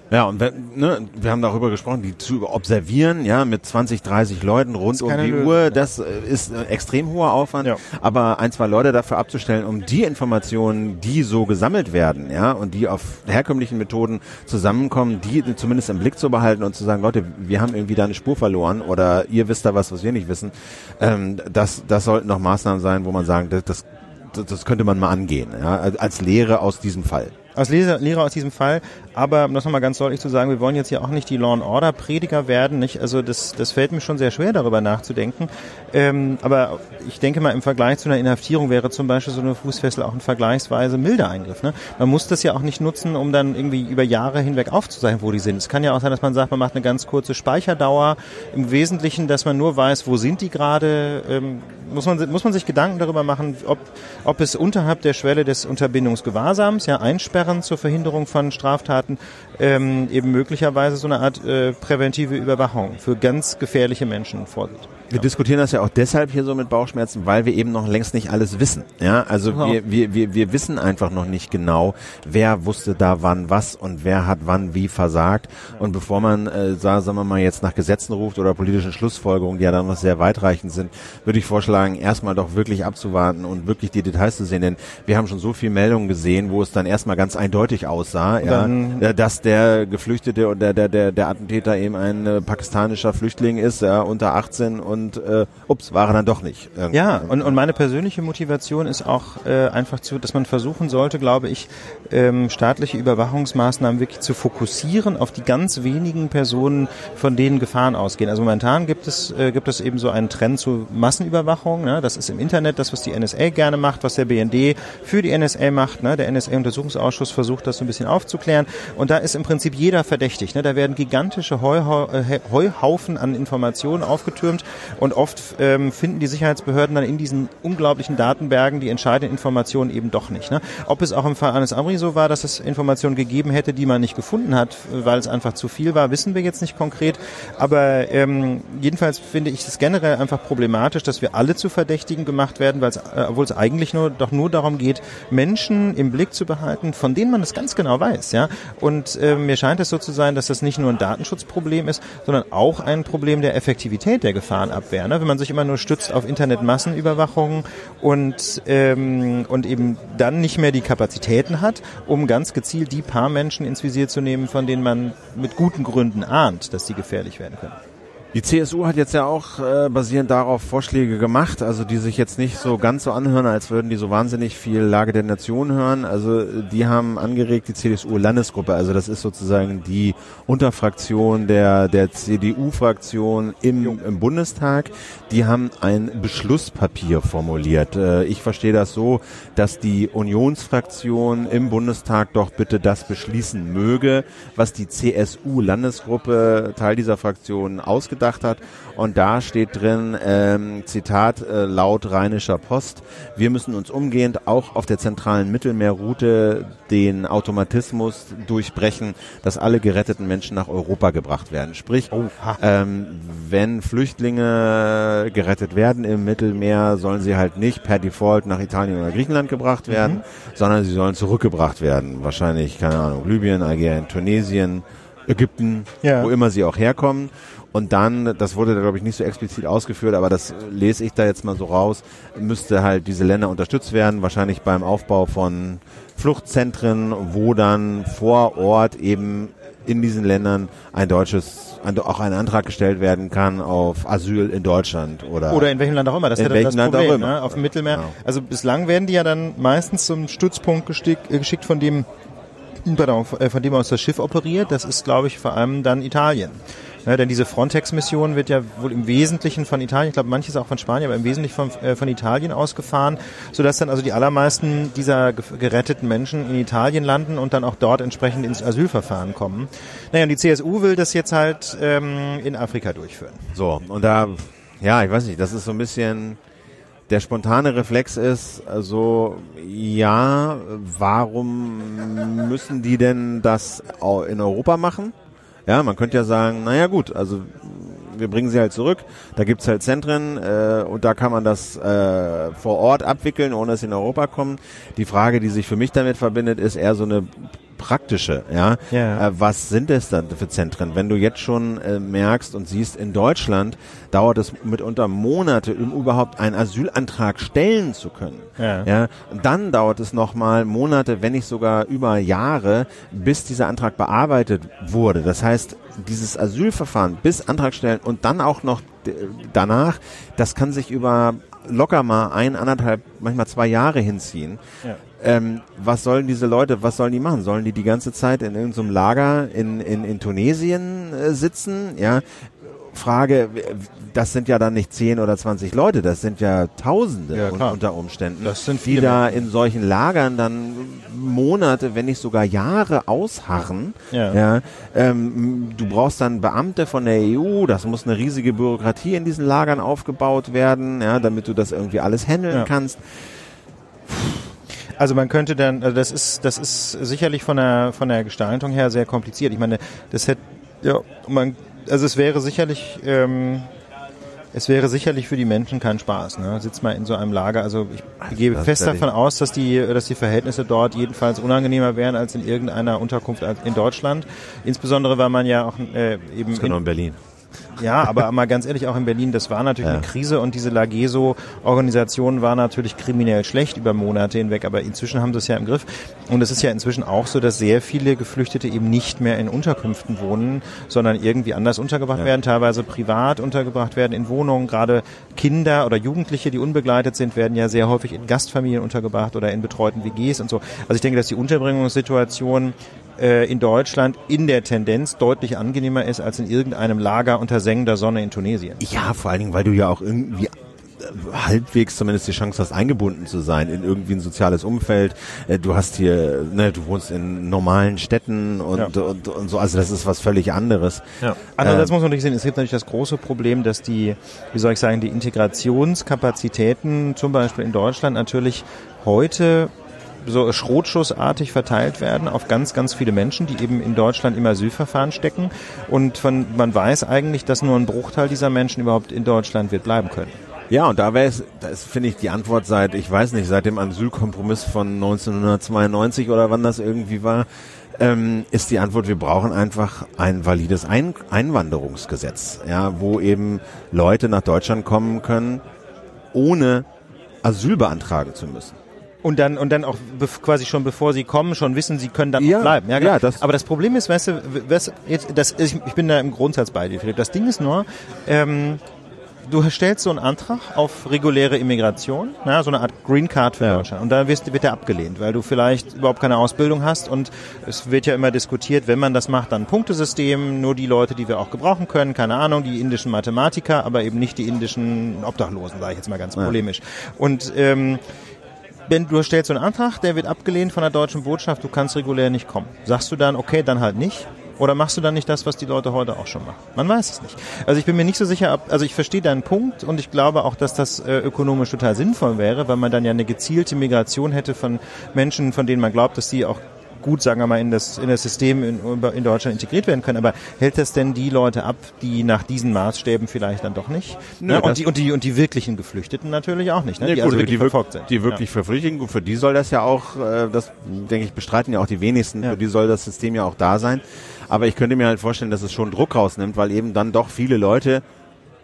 Ja, und wenn, ne, wir haben darüber gesprochen, die zu observieren, ja, mit 20, 30 Leuten rund um die Lösung, Uhr, das äh, ist ein extrem hoher Aufwand. Ja. Aber ein, zwei Leute dafür abzustellen, um die Informationen, die so gesammelt werden, ja, und die auf herkömmlichen Methoden zusammenkommen, die zumindest im Blick zu behalten und zu sagen, Leute, wir haben irgendwie da eine Spur verloren oder ihr wisst da was, was wir nicht wissen, ähm, das, das sollten noch Maßnahmen sein, wo man sagen, das, das, das könnte man mal angehen, ja, als Lehre aus diesem Fall als Lehrer, Lehrer aus diesem Fall. Aber um das nochmal ganz deutlich zu sagen, wir wollen jetzt ja auch nicht die Law and Order Prediger werden. Nicht? Also das, das fällt mir schon sehr schwer, darüber nachzudenken. Ähm, aber ich denke mal, im Vergleich zu einer Inhaftierung wäre zum Beispiel so eine Fußfessel auch ein vergleichsweise milder Eingriff. Ne? Man muss das ja auch nicht nutzen, um dann irgendwie über Jahre hinweg aufzuzeichnen, wo die sind. Es kann ja auch sein, dass man sagt, man macht eine ganz kurze Speicherdauer. Im Wesentlichen, dass man nur weiß, wo sind die gerade. Ähm, muss man, muss man sich Gedanken darüber machen, ob, ob es unterhalb der Schwelle des Unterbindungsgewahrsams, ja, Einsperren zur Verhinderung von Straftaten, ähm, eben möglicherweise so eine Art äh, präventive Überwachung für ganz gefährliche Menschen vorsieht. Wir diskutieren das ja auch deshalb hier so mit Bauchschmerzen, weil wir eben noch längst nicht alles wissen. Ja, also genau. wir, wir, wir, wir wissen einfach noch nicht genau, wer wusste da wann was und wer hat wann wie versagt. Und bevor man, äh, sagen wir mal, jetzt nach Gesetzen ruft oder politischen Schlussfolgerungen, die ja dann noch sehr weitreichend sind, würde ich vorschlagen, erstmal doch wirklich abzuwarten und wirklich die Details zu sehen. Denn wir haben schon so viele Meldungen gesehen, wo es dann erstmal ganz eindeutig aussah, ja, äh, dass der Geflüchtete und der, der, der, der Attentäter eben ein äh, pakistanischer Flüchtling ist, ja, unter 18 und und äh, ups, war er dann doch nicht. Irgendwie. Ja, und, und meine persönliche Motivation ist auch äh, einfach zu, dass man versuchen sollte, glaube ich, ähm, staatliche Überwachungsmaßnahmen wirklich zu fokussieren auf die ganz wenigen Personen, von denen Gefahren ausgehen. Also momentan gibt es, äh, gibt es eben so einen Trend zu Massenüberwachung. Ne? Das ist im Internet das, was die NSA gerne macht, was der BND für die NSA macht. Ne? Der NSA-Untersuchungsausschuss versucht, das so ein bisschen aufzuklären. Und da ist im Prinzip jeder verdächtig. Ne? Da werden gigantische äh, Heuhaufen an Informationen aufgetürmt und oft ähm, finden die Sicherheitsbehörden dann in diesen unglaublichen Datenbergen die entscheidenden Informationen eben doch nicht. Ne? Ob es auch im Fall Anis Amri so war, dass es Informationen gegeben hätte, die man nicht gefunden hat, weil es einfach zu viel war, wissen wir jetzt nicht konkret. Aber ähm, jedenfalls finde ich es generell einfach problematisch, dass wir alle zu Verdächtigen gemacht werden, weil es, äh, obwohl es eigentlich nur doch nur darum geht, Menschen im Blick zu behalten, von denen man es ganz genau weiß. Ja? Und äh, mir scheint es so zu sein, dass das nicht nur ein Datenschutzproblem ist, sondern auch ein Problem der Effektivität der Gefahrenabwehr. Ne? Wenn man sich immer nur stützt auf Internetmassenüberwachung und, ähm, und eben dann nicht mehr die Kapazitäten hat, um ganz gezielt die paar Menschen ins Visier zu nehmen, von denen man mit guten Gründen ahnt, dass sie gefährlich werden können. Die CSU hat jetzt ja auch äh, basierend darauf Vorschläge gemacht, also die sich jetzt nicht so ganz so anhören, als würden die so wahnsinnig viel Lage der Nation hören. Also die haben angeregt die CSU-Landesgruppe, also das ist sozusagen die Unterfraktion der, der CDU-Fraktion im, im Bundestag. Die haben ein Beschlusspapier formuliert. Äh, ich verstehe das so, dass die Unionsfraktion im Bundestag doch bitte das beschließen möge, was die CSU-Landesgruppe, Teil dieser Fraktion, ausgedacht hat. Und da steht drin, ähm, Zitat äh, laut Rheinischer Post, wir müssen uns umgehend auch auf der zentralen Mittelmeerroute den Automatismus durchbrechen, dass alle geretteten Menschen nach Europa gebracht werden. Sprich, ähm, wenn Flüchtlinge gerettet werden im Mittelmeer, sollen sie halt nicht per Default nach Italien oder Griechenland gebracht werden, mhm. sondern sie sollen zurückgebracht werden. Wahrscheinlich, keine Ahnung, Libyen, Algerien, Tunesien, Ägypten, ja. wo immer sie auch herkommen. Und dann, das wurde da glaube ich nicht so explizit ausgeführt, aber das lese ich da jetzt mal so raus, müsste halt diese Länder unterstützt werden, wahrscheinlich beim Aufbau von Fluchtzentren, wo dann vor Ort eben in diesen Ländern ein deutsches, ein, auch ein Antrag gestellt werden kann auf Asyl in Deutschland oder oder in welchem Land auch immer. Das ist ja das Land Problem, ne? auf dem Mittelmeer. Genau. Also bislang werden die ja dann meistens zum Stützpunkt gestickt, äh, geschickt, von dem äh, von dem aus das Schiff operiert. Das ist, glaube ich, vor allem dann Italien. Ja, denn diese Frontex-Mission wird ja wohl im Wesentlichen von Italien, ich glaube manches auch von Spanien, aber im Wesentlichen von, äh, von Italien ausgefahren, sodass dann also die allermeisten dieser geretteten Menschen in Italien landen und dann auch dort entsprechend ins Asylverfahren kommen. Naja, und die CSU will das jetzt halt ähm, in Afrika durchführen. So, und da, ja, ich weiß nicht, das ist so ein bisschen der spontane Reflex ist, also ja, warum müssen die denn das in Europa machen? Ja, man könnte ja sagen, naja gut, also wir bringen sie halt zurück, da gibt's halt Zentren äh, und da kann man das äh, vor Ort abwickeln, ohne dass sie in Europa kommen. Die Frage, die sich für mich damit verbindet, ist eher so eine praktische, ja. ja. Äh, was sind es dann für Zentren? Wenn du jetzt schon äh, merkst und siehst, in Deutschland dauert es mitunter Monate, um überhaupt einen Asylantrag stellen zu können. Ja. ja. Dann dauert es nochmal Monate, wenn nicht sogar über Jahre, bis dieser Antrag bearbeitet wurde. Das heißt, dieses Asylverfahren bis Antrag stellen und dann auch noch danach, das kann sich über locker mal ein, anderthalb, manchmal zwei Jahre hinziehen. Ja. Ähm, was sollen diese Leute, was sollen die machen? Sollen die die ganze Zeit in irgendeinem Lager in, in, in Tunesien äh, sitzen? Ja, Frage, das sind ja dann nicht 10 oder 20 Leute, das sind ja Tausende ja, unter Umständen, die da in solchen Lagern dann Monate, wenn nicht sogar Jahre ausharren. Ja. ja ähm, du brauchst dann Beamte von der EU, das muss eine riesige Bürokratie in diesen Lagern aufgebaut werden, ja, damit du das irgendwie alles handeln ja. kannst. Also man könnte dann, also das ist, das ist sicherlich von der von der Gestaltung her sehr kompliziert. Ich meine, das hätte, ja, man, also es wäre sicherlich, ähm, es wäre sicherlich für die Menschen kein Spaß. Ne? Sitzt mal in so einem Lager. Also ich gehe fest davon aus, dass die, dass die Verhältnisse dort jedenfalls unangenehmer wären als in irgendeiner Unterkunft in Deutschland. Insbesondere weil man ja auch äh, eben das genau in Berlin. Ja, aber mal ganz ehrlich, auch in Berlin, das war natürlich ja. eine Krise und diese Lageso-Organisation war natürlich kriminell schlecht über Monate hinweg, aber inzwischen haben sie es ja im Griff. Und es ist ja inzwischen auch so, dass sehr viele Geflüchtete eben nicht mehr in Unterkünften wohnen, sondern irgendwie anders untergebracht ja. werden, teilweise privat untergebracht werden in Wohnungen. Gerade Kinder oder Jugendliche, die unbegleitet sind, werden ja sehr häufig in Gastfamilien untergebracht oder in betreuten WGs und so. Also ich denke, dass die Unterbringungssituation äh, in Deutschland in der Tendenz deutlich angenehmer ist als in irgendeinem Lager unter sengender Sonne in Tunesien. Ja, vor allen Dingen, weil du ja auch irgendwie äh, halbwegs zumindest die Chance hast, eingebunden zu sein in irgendwie ein soziales Umfeld. Äh, du hast hier, ne, du wohnst in normalen Städten und, ja. und, und so, also das ist was völlig anderes. Ja. Andererseits äh, muss man natürlich sehen, es gibt natürlich das große Problem, dass die, wie soll ich sagen, die Integrationskapazitäten zum Beispiel in Deutschland natürlich heute so schrotschussartig verteilt werden auf ganz, ganz viele Menschen, die eben in Deutschland im Asylverfahren stecken. Und von, man weiß eigentlich, dass nur ein Bruchteil dieser Menschen überhaupt in Deutschland wird bleiben können. Ja, und da wäre es, das finde ich die Antwort seit, ich weiß nicht, seit dem Asylkompromiss von 1992 oder wann das irgendwie war, ähm, ist die Antwort, wir brauchen einfach ein valides ein Einwanderungsgesetz, ja, wo eben Leute nach Deutschland kommen können, ohne Asyl beantragen zu müssen. Und dann, und dann auch quasi schon bevor sie kommen, schon wissen, sie können dann ja, bleiben. Ja, ja, das Aber das Problem ist, weißt du, was, jetzt, das, ich, ich bin da im Grundsatz bei dir, Philipp. Das Ding ist nur, ähm, du stellst so einen Antrag auf reguläre Immigration, na, so eine Art Green Card für ja. Deutschland. Und dann wirst, wird der abgelehnt, weil du vielleicht überhaupt keine Ausbildung hast. Und es wird ja immer diskutiert, wenn man das macht, dann Punktesystem, nur die Leute, die wir auch gebrauchen können, keine Ahnung, die indischen Mathematiker, aber eben nicht die indischen Obdachlosen, sage ich jetzt mal ganz ja. polemisch. Und ähm, wenn du stellst so einen Antrag, der wird abgelehnt von der deutschen Botschaft, du kannst regulär nicht kommen. Sagst du dann, okay, dann halt nicht? Oder machst du dann nicht das, was die Leute heute auch schon machen? Man weiß es nicht. Also ich bin mir nicht so sicher, also ich verstehe deinen Punkt und ich glaube auch, dass das äh, ökonomisch total sinnvoll wäre, weil man dann ja eine gezielte Migration hätte von Menschen, von denen man glaubt, dass die auch gut, sagen wir mal, in das, in das System in, in Deutschland integriert werden können. Aber hält das denn die Leute ab, die nach diesen Maßstäben vielleicht dann doch nicht? Nö, ne? und, die, und, die, und die wirklichen Geflüchteten natürlich auch nicht, ne? Nee, die gut, also wirklich die, verfolgt sind. Die wirklich ja. Verpflichteten, für die soll das ja auch, äh, das denke ich, bestreiten ja auch die wenigsten, ja. für die soll das System ja auch da sein. Aber ich könnte mir halt vorstellen, dass es schon Druck rausnimmt, weil eben dann doch viele Leute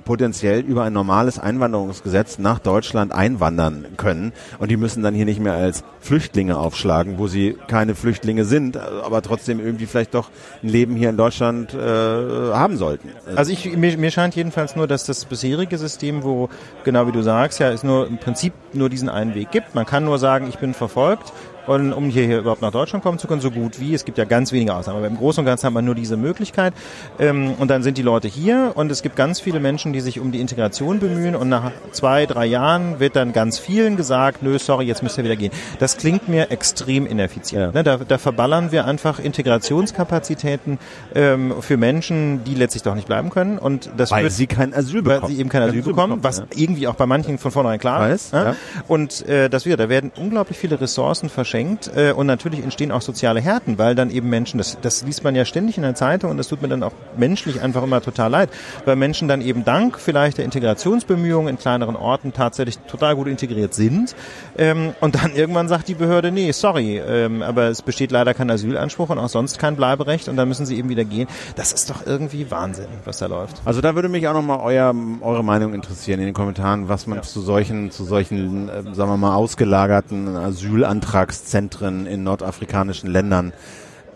potenziell über ein normales Einwanderungsgesetz nach Deutschland einwandern können. Und die müssen dann hier nicht mehr als Flüchtlinge aufschlagen, wo sie keine Flüchtlinge sind, aber trotzdem irgendwie vielleicht doch ein Leben hier in Deutschland äh, haben sollten. Also ich, mir, mir scheint jedenfalls nur, dass das bisherige System, wo, genau wie du sagst, ja, es nur im Prinzip nur diesen einen Weg gibt. Man kann nur sagen, ich bin verfolgt und um hier, hier überhaupt nach Deutschland kommen zu können, so gut wie. Es gibt ja ganz wenige Ausnahmen, aber im Großen und Ganzen hat man nur diese Möglichkeit. Ähm, und dann sind die Leute hier und es gibt ganz viele Menschen, die sich um die Integration bemühen und nach zwei, drei Jahren wird dann ganz vielen gesagt, nö, sorry, jetzt müsst ihr wieder gehen. Das klingt mir extrem ineffizient. Ne, da, da verballern wir einfach Integrationskapazitäten ähm, für Menschen, die letztlich doch nicht bleiben können. Und das weil wird, sie kein Asyl bekommen. Weil sie eben kein Asyl, Asyl bekommen, bekommen, was ja. irgendwie auch bei manchen von vornherein klar weiß, ist. Ja? Und äh, das wieder, da werden unglaublich viele Ressourcen verschwendet verschenkt äh, und natürlich entstehen auch soziale Härten, weil dann eben Menschen, das, das liest man ja ständig in der Zeitung und das tut mir dann auch menschlich einfach immer total leid, weil Menschen dann eben dank vielleicht der Integrationsbemühungen in kleineren Orten tatsächlich total gut integriert sind ähm, und dann irgendwann sagt die Behörde, nee, sorry, ähm, aber es besteht leider kein Asylanspruch und auch sonst kein Bleiberecht und dann müssen sie eben wieder gehen. Das ist doch irgendwie Wahnsinn, was da läuft. Also da würde mich auch nochmal euer, eure Meinung interessieren in den Kommentaren, was man ja. zu solchen, zu solchen, äh, sagen wir mal, ausgelagerten Asylantrags Zentren in nordafrikanischen Ländern,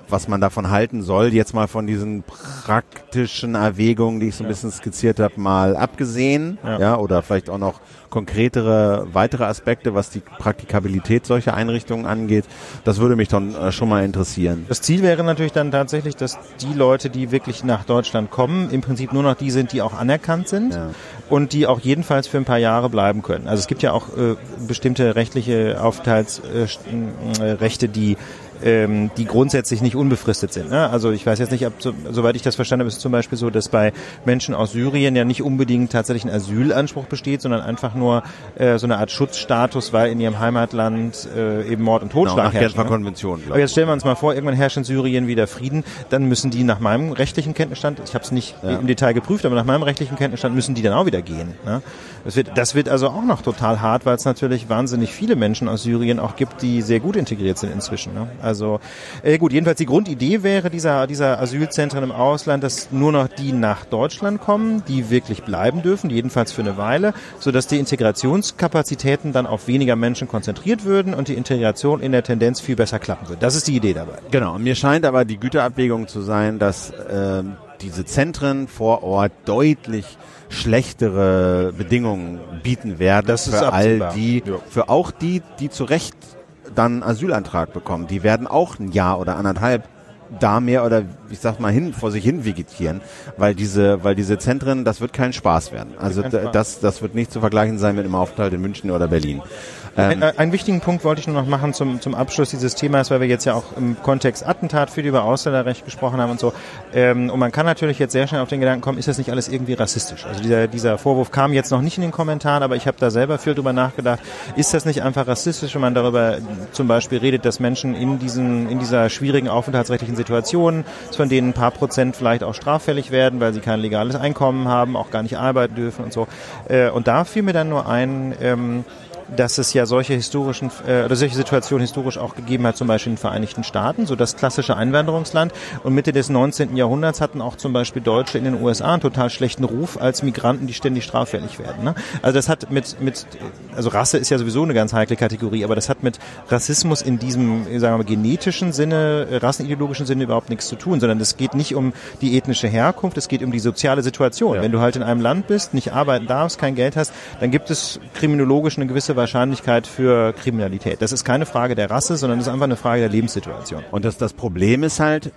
was man davon halten soll. Jetzt mal von diesen praktischen Erwägungen, die ich so ein bisschen skizziert habe, mal abgesehen, ja. ja, oder vielleicht auch noch konkretere weitere Aspekte, was die Praktikabilität solcher Einrichtungen angeht. Das würde mich dann äh, schon mal interessieren. Das Ziel wäre natürlich dann tatsächlich, dass die Leute, die wirklich nach Deutschland kommen, im Prinzip nur noch die sind, die auch anerkannt sind ja. und die auch jedenfalls für ein paar Jahre bleiben können. Also es gibt ja auch äh, bestimmte rechtliche Aufenthaltsrechte, äh, die ähm, die grundsätzlich nicht unbefristet sind. Ne? Also ich weiß jetzt nicht, ob, so, soweit ich das verstanden habe, ist es zum Beispiel so, dass bei Menschen aus Syrien ja nicht unbedingt tatsächlich ein Asylanspruch besteht, sondern einfach nur äh, so eine Art Schutzstatus, weil in ihrem Heimatland äh, eben Mord und Totschlag genau, herrscht. Ne? Konvention. Aber jetzt stellen wir uns mal vor, irgendwann herrscht in Syrien wieder Frieden, dann müssen die nach meinem rechtlichen Kenntnisstand, ich habe es nicht ja. im Detail geprüft, aber nach meinem rechtlichen Kenntnisstand müssen die dann auch wieder gehen. Ne? Das wird, das wird also auch noch total hart, weil es natürlich wahnsinnig viele Menschen aus Syrien auch gibt, die sehr gut integriert sind inzwischen. Ne? Also äh, gut, jedenfalls die Grundidee wäre dieser, dieser Asylzentren im Ausland, dass nur noch die nach Deutschland kommen, die wirklich bleiben dürfen, jedenfalls für eine Weile, sodass die Integrationskapazitäten dann auf weniger Menschen konzentriert würden und die Integration in der Tendenz viel besser klappen würde. Das ist die Idee dabei. Genau, mir scheint aber die Güterabwägung zu sein, dass äh, diese Zentren vor Ort deutlich schlechtere Bedingungen bieten werden das für all die, ja. für auch die, die zu Recht dann Asylantrag bekommen. Die werden auch ein Jahr oder anderthalb da mehr oder ich sag mal hin vor sich hin vegetieren, weil diese weil diese Zentren, das wird kein Spaß werden. Also das das wird nicht zu vergleichen sein mit einem Aufenthalt in München oder Berlin. Ähm, ein, einen wichtigen Punkt wollte ich nur noch machen zum, zum Abschluss dieses Themas, weil wir jetzt ja auch im Kontext Attentat viel über Ausländerrecht gesprochen haben und so. Ähm, und man kann natürlich jetzt sehr schnell auf den Gedanken kommen, ist das nicht alles irgendwie rassistisch? Also dieser, dieser Vorwurf kam jetzt noch nicht in den Kommentaren, aber ich habe da selber viel drüber nachgedacht. Ist das nicht einfach rassistisch, wenn man darüber zum Beispiel redet, dass Menschen in diesen, in dieser schwierigen aufenthaltsrechtlichen Situation, von denen ein paar Prozent vielleicht auch straffällig werden, weil sie kein legales Einkommen haben, auch gar nicht arbeiten dürfen und so. Äh, und da fiel mir dann nur ein, ähm, dass es ja solche historischen äh, oder solche Situationen historisch auch gegeben hat, zum Beispiel in den Vereinigten Staaten, so das klassische Einwanderungsland. Und Mitte des 19. Jahrhunderts hatten auch zum Beispiel Deutsche in den USA einen total schlechten Ruf als Migranten, die ständig straffällig werden. Ne? Also das hat mit mit also Rasse ist ja sowieso eine ganz heikle Kategorie, aber das hat mit Rassismus in diesem sagen wir mal genetischen Sinne, äh, rassenideologischen Sinne überhaupt nichts zu tun, sondern es geht nicht um die ethnische Herkunft, es geht um die soziale Situation. Ja. Wenn du halt in einem Land bist, nicht arbeiten darfst, kein Geld hast, dann gibt es kriminologisch eine gewisse Wahrscheinlichkeit für Kriminalität. Das ist keine Frage der Rasse, sondern es ist einfach eine Frage der Lebenssituation. Und das, das Problem ist halt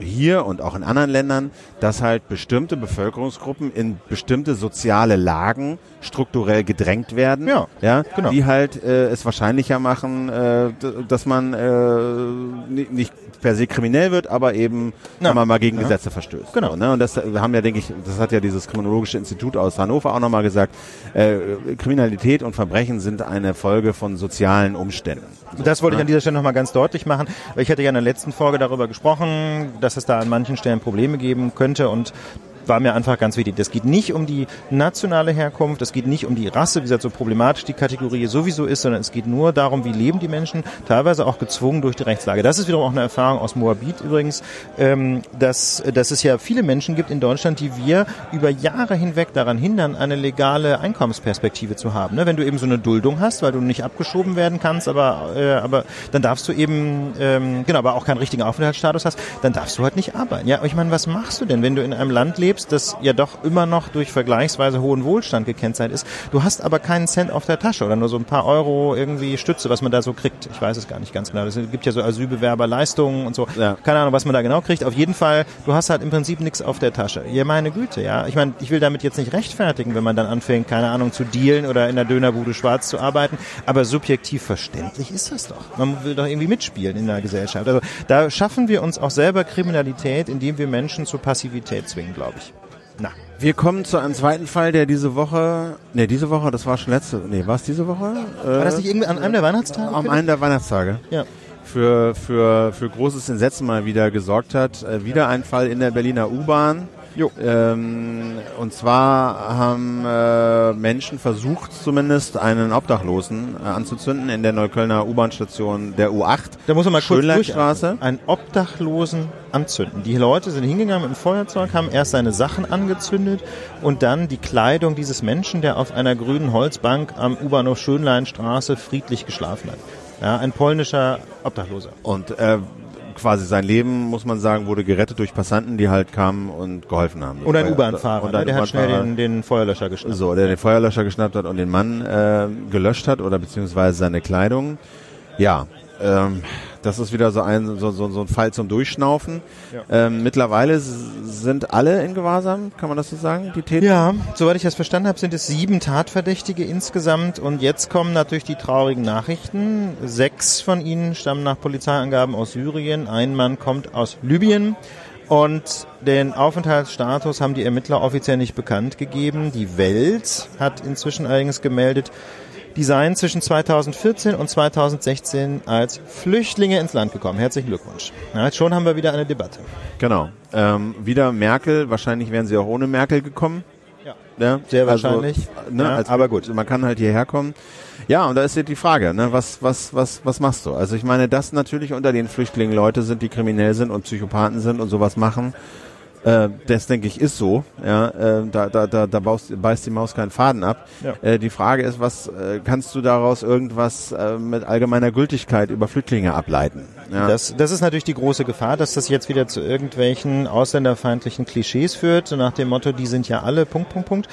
hier und auch in anderen Ländern, dass halt bestimmte Bevölkerungsgruppen in bestimmte soziale Lagen strukturell gedrängt werden, ja, ja genau. die halt äh, es wahrscheinlicher machen, äh, dass man äh, nicht per se kriminell wird, aber eben, ja. wenn man mal gegen ja. Gesetze verstößt. Genau. So, ne? Und das haben ja, denke ich, das hat ja dieses Kriminologische Institut aus Hannover auch nochmal gesagt, äh, Kriminalität und Verbrechen sind eine Folge von sozialen Umständen. So, das wollte ne? ich an dieser Stelle nochmal ganz deutlich machen, ich hatte ja in der letzten Folge darüber gesprochen, dass es da an manchen Stellen Probleme geben könnte und war mir einfach ganz wichtig. Das geht nicht um die nationale Herkunft, es geht nicht um die Rasse, wie gesagt, so problematisch die Kategorie sowieso ist, sondern es geht nur darum, wie leben die Menschen, teilweise auch gezwungen durch die Rechtslage. Das ist wiederum auch eine Erfahrung aus Moabit übrigens, ähm, dass, dass es ja viele Menschen gibt in Deutschland, die wir über Jahre hinweg daran hindern, eine legale Einkommensperspektive zu haben. Ne? Wenn du eben so eine Duldung hast, weil du nicht abgeschoben werden kannst, aber, äh, aber dann darfst du eben, ähm, genau, aber auch keinen richtigen Aufenthaltsstatus hast, dann darfst du halt nicht arbeiten. Ja, ich meine, was machst du denn, wenn du in einem Land lebst, lebst, das ja doch immer noch durch vergleichsweise hohen Wohlstand gekennzeichnet ist. Du hast aber keinen Cent auf der Tasche oder nur so ein paar Euro irgendwie Stütze, was man da so kriegt. Ich weiß es gar nicht ganz genau. Es gibt ja so Asylbewerberleistungen und so. Ja. Keine Ahnung, was man da genau kriegt. Auf jeden Fall, du hast halt im Prinzip nichts auf der Tasche. Ja, meine Güte, ja. Ich meine, ich will damit jetzt nicht rechtfertigen, wenn man dann anfängt, keine Ahnung, zu dealen oder in der Dönerbude schwarz zu arbeiten. Aber subjektiv verständlich ist das doch. Man will doch irgendwie mitspielen in der Gesellschaft. Also da schaffen wir uns auch selber Kriminalität, indem wir Menschen zur Passivität zwingen, glaube ich. Na. Wir kommen zu einem zweiten Fall, der diese Woche, ne, diese Woche, das war schon letzte, ne, war es diese Woche? War das nicht irgendwie an einem der Weihnachtstage? Am einen der Weihnachtstage. Ja. Für, für, für großes Entsetzen mal wieder gesorgt hat. Äh, wieder ein Fall in der Berliner U-Bahn. Ähm, und zwar haben äh, Menschen versucht, zumindest einen Obdachlosen äh, anzuzünden in der Neuköllner U-Bahn-Station der U8. Da muss man mal kurz durch. Einen Obdachlosen anzünden. Die Leute sind hingegangen mit dem Feuerzeug, haben erst seine Sachen angezündet und dann die Kleidung dieses Menschen, der auf einer grünen Holzbank am U-Bahnhof Schönleinstraße friedlich geschlafen hat. Ja, ein polnischer Obdachloser. Und äh, quasi sein Leben, muss man sagen, wurde gerettet durch Passanten, die halt kamen und geholfen haben. Oder ein U-Bahn-Fahrer, ne? der hat schnell den, den, Feuerlöscher geschnappt. So, der den Feuerlöscher geschnappt hat und den Mann äh, gelöscht hat oder beziehungsweise seine Kleidung. Ja, ähm, das ist wieder so ein, so, so, so ein Fall zum Durchschnaufen. Ja. Ähm, mittlerweile sind alle in Gewahrsam, kann man das so sagen, die Täter? Ja, soweit ich das verstanden habe, sind es sieben Tatverdächtige insgesamt. Und jetzt kommen natürlich die traurigen Nachrichten. Sechs von ihnen stammen nach Polizeiangaben aus Syrien. Ein Mann kommt aus Libyen. Und den Aufenthaltsstatus haben die Ermittler offiziell nicht bekannt gegeben. Die Welt hat inzwischen allerdings gemeldet, die seien zwischen 2014 und 2016 als Flüchtlinge ins Land gekommen. Herzlichen Glückwunsch. Ja, schon haben wir wieder eine Debatte. Genau. Ähm, wieder Merkel. Wahrscheinlich wären sie auch ohne Merkel gekommen. Ja, ja sehr also, wahrscheinlich. Ne, ja, aber gut. Man kann halt hierher kommen. Ja, und da ist jetzt die Frage, ne, was, was, was, was machst du? Also ich meine, dass natürlich unter den Flüchtlingen Leute sind, die kriminell sind und Psychopathen sind und sowas machen. Äh, das denke ich ist so. Ja, äh, da da da, da baust, beißt die Maus keinen Faden ab. Ja. Äh, die Frage ist, was äh, kannst du daraus irgendwas äh, mit allgemeiner Gültigkeit über Flüchtlinge ableiten? Ja. Das, das ist natürlich die große Gefahr, dass das jetzt wieder zu irgendwelchen ausländerfeindlichen Klischees führt, so nach dem Motto, die sind ja alle Punkt Punkt Punkt.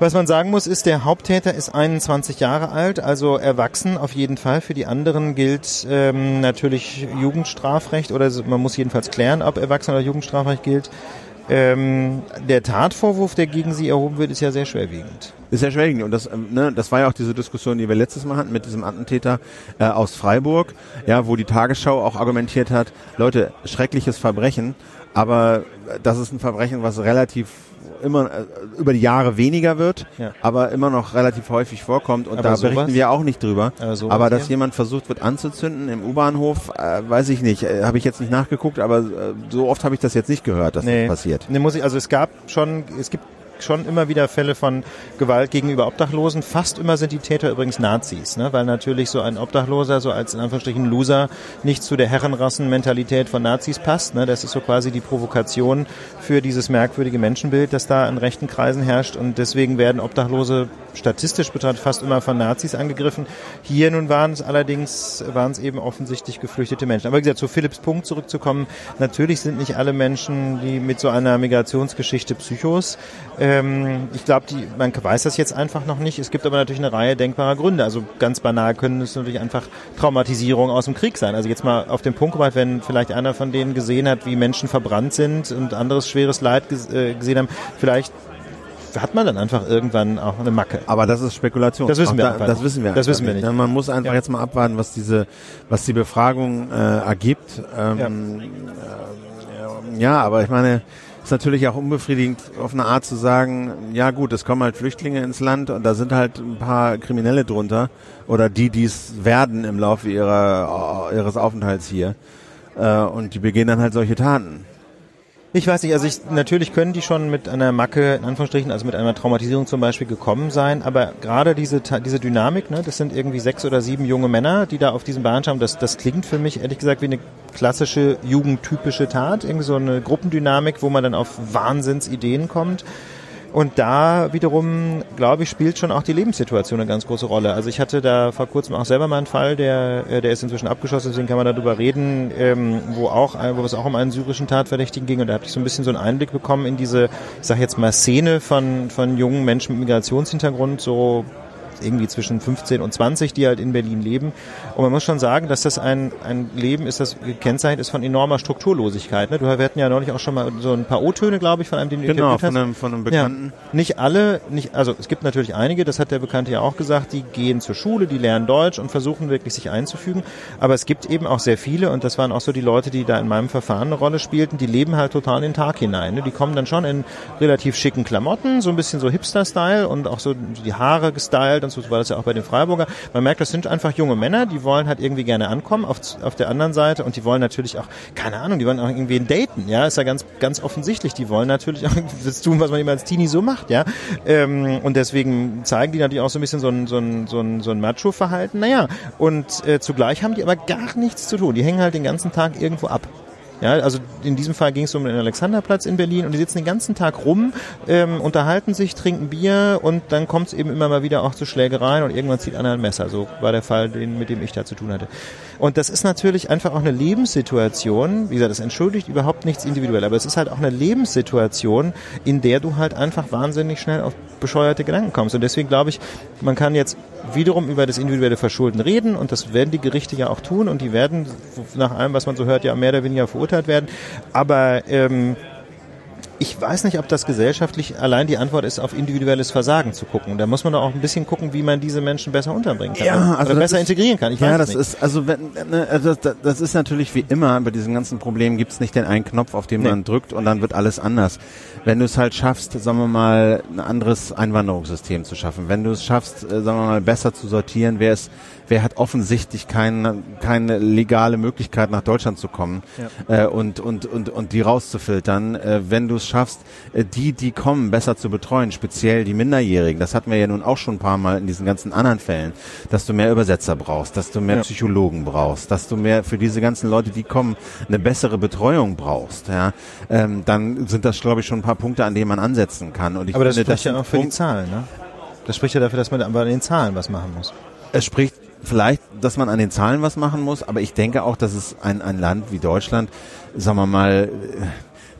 Was man sagen muss, ist, der Haupttäter ist 21 Jahre alt, also erwachsen auf jeden Fall. Für die anderen gilt ähm, natürlich Jugendstrafrecht oder man muss jedenfalls klären, ob Erwachsen- oder Jugendstrafrecht gilt. Ähm, der Tatvorwurf, der gegen sie erhoben wird, ist ja sehr schwerwiegend. Ist sehr schwerwiegend und das, ähm, ne, das war ja auch diese Diskussion, die wir letztes Mal hatten mit diesem Attentäter äh, aus Freiburg, ja, wo die Tagesschau auch argumentiert hat, Leute, schreckliches Verbrechen, aber das ist ein Verbrechen, was relativ immer äh, über die Jahre weniger wird, ja. aber immer noch relativ häufig vorkommt und aber da sowas? berichten wir auch nicht drüber. Aber, aber dass hier? jemand versucht wird anzuzünden im U-Bahnhof, äh, weiß ich nicht, äh, habe ich jetzt nicht nachgeguckt, aber äh, so oft habe ich das jetzt nicht gehört, dass nee. das passiert. Nee, muss ich, also es gab schon, es gibt schon immer wieder Fälle von Gewalt gegenüber Obdachlosen. Fast immer sind die Täter übrigens Nazis, ne? weil natürlich so ein Obdachloser so als in Anführungsstrichen Loser nicht zu der Herrenrassenmentalität von Nazis passt. Ne? Das ist so quasi die Provokation für dieses merkwürdige Menschenbild, das da in rechten Kreisen herrscht und deswegen werden Obdachlose statistisch betrachtet fast immer von Nazis angegriffen. Hier nun waren es allerdings, waren es eben offensichtlich geflüchtete Menschen. Aber wie gesagt, zu Philipps Punkt zurückzukommen, natürlich sind nicht alle Menschen, die mit so einer Migrationsgeschichte Psychos. Ähm, ich glaube, man weiß das jetzt einfach noch nicht. Es gibt aber natürlich eine Reihe denkbarer Gründe. Also ganz banal können es natürlich einfach Traumatisierung aus dem Krieg sein. Also jetzt mal auf den Punkt gebracht, wenn vielleicht einer von denen gesehen hat, wie Menschen verbrannt sind und anderes schweres Leid äh, gesehen haben, vielleicht hat man dann einfach irgendwann auch eine Macke. Aber das ist Spekulation. Das wissen wir. Da, das wissen wir. Das wissen wir nicht. Man muss einfach ja. jetzt mal abwarten, was diese, was die Befragung äh, ergibt. Ähm, ja. Äh, ja, aber ich meine, ist natürlich auch unbefriedigend, auf eine Art zu sagen, ja gut, es kommen halt Flüchtlinge ins Land und da sind halt ein paar Kriminelle drunter oder die, die es werden im Laufe ihrer, ihres Aufenthalts hier. Äh, und die begehen dann halt solche Taten. Ich weiß nicht, also ich, natürlich können die schon mit einer Macke, in Anführungsstrichen, also mit einer Traumatisierung zum Beispiel gekommen sein, aber gerade diese, diese Dynamik, ne, das sind irgendwie sechs oder sieben junge Männer, die da auf diesem Bahn schauen, das, das klingt für mich ehrlich gesagt wie eine klassische jugendtypische Tat, irgendwie so eine Gruppendynamik, wo man dann auf Wahnsinnsideen kommt. Und da wiederum, glaube ich, spielt schon auch die Lebenssituation eine ganz große Rolle. Also ich hatte da vor kurzem auch selber mal einen Fall, der, äh, der ist inzwischen abgeschlossen, deswegen kann man darüber reden, ähm, wo auch, wo es auch um einen syrischen Tatverdächtigen ging. Und da habe ich so ein bisschen so einen Einblick bekommen in diese, ich sage jetzt mal, Szene von, von jungen Menschen mit Migrationshintergrund, so irgendwie zwischen 15 und 20, die halt in Berlin leben. Und man muss schon sagen, dass das ein, ein Leben ist, das gekennzeichnet ist von enormer Strukturlosigkeit. Ne? Du, wir hatten ja neulich auch schon mal so ein paar O-Töne, glaube ich, von einem, den du genau, von einem, von einem Bekannten. Ja, nicht alle, nicht, also es gibt natürlich einige, das hat der Bekannte ja auch gesagt, die gehen zur Schule, die lernen Deutsch und versuchen wirklich sich einzufügen. Aber es gibt eben auch sehr viele, und das waren auch so die Leute, die da in meinem Verfahren eine Rolle spielten, die leben halt total in den Tag hinein. Ne? Die kommen dann schon in relativ schicken Klamotten, so ein bisschen so Hipster-Style und auch so die Haare gestylt und so war das ja auch bei den Freiburger. Man merkt, das sind einfach junge Männer, die wollen halt irgendwie gerne ankommen auf, auf der anderen Seite und die wollen natürlich auch, keine Ahnung, die wollen auch irgendwie daten, ja, ist ja ganz, ganz offensichtlich. Die wollen natürlich auch [laughs] das tun, was man immer als Teenie so macht, ja. Ähm, und deswegen zeigen die natürlich auch so ein bisschen so ein, so ein, so ein, so ein Macho-Verhalten. Naja, und äh, zugleich haben die aber gar nichts zu tun. Die hängen halt den ganzen Tag irgendwo ab. Ja, also in diesem Fall ging es um den Alexanderplatz in Berlin und die sitzen den ganzen Tag rum, ähm, unterhalten sich, trinken Bier und dann kommt es eben immer mal wieder auch zu Schlägereien und irgendwann zieht einer ein Messer. So war der Fall, den, mit dem ich da zu tun hatte. Und das ist natürlich einfach auch eine Lebenssituation, wie gesagt, das entschuldigt überhaupt nichts individuell, aber es ist halt auch eine Lebenssituation, in der du halt einfach wahnsinnig schnell auf bescheuerte Gedanken kommst. Und deswegen glaube ich, man kann jetzt wiederum über das individuelle Verschulden reden und das werden die Gerichte ja auch tun und die werden nach allem, was man so hört, ja mehr oder weniger verurteilt werden. Aber ähm, ich weiß nicht, ob das gesellschaftlich allein die Antwort ist, auf individuelles Versagen zu gucken. Da muss man doch auch ein bisschen gucken, wie man diese Menschen besser unterbringen kann. Ja, also oder besser ist, integrieren kann. Ich ja, das nicht. ist, also, wenn, ne, also das, das ist natürlich wie immer bei diesen ganzen Problemen gibt es nicht den einen Knopf, auf den nee. man drückt und dann wird alles anders. Wenn du es halt schaffst, sagen wir mal, ein anderes Einwanderungssystem zu schaffen, wenn du es schaffst, äh, sagen wir mal, besser zu sortieren, wer ist wer hat offensichtlich keine, keine legale Möglichkeit nach Deutschland zu kommen ja. äh, und, und, und, und die rauszufiltern. Äh, wenn du es schaffst, äh, die, die kommen, besser zu betreuen, speziell die Minderjährigen, das hatten wir ja nun auch schon ein paar Mal in diesen ganzen anderen Fällen, dass du mehr Übersetzer brauchst, dass du mehr ja. Psychologen brauchst, dass du mehr für diese ganzen Leute, die kommen, eine bessere Betreuung brauchst, ja, ähm, dann sind das, glaube ich, schon ein paar Punkte, an denen man ansetzen kann. Und ich Aber das finde, spricht das ja auch für Punkt, die Zahlen, ne? Das spricht ja dafür, dass man aber an den Zahlen was machen muss. Es spricht vielleicht, dass man an den Zahlen was machen muss, aber ich denke auch, dass es ein, ein Land wie Deutschland, sagen wir mal,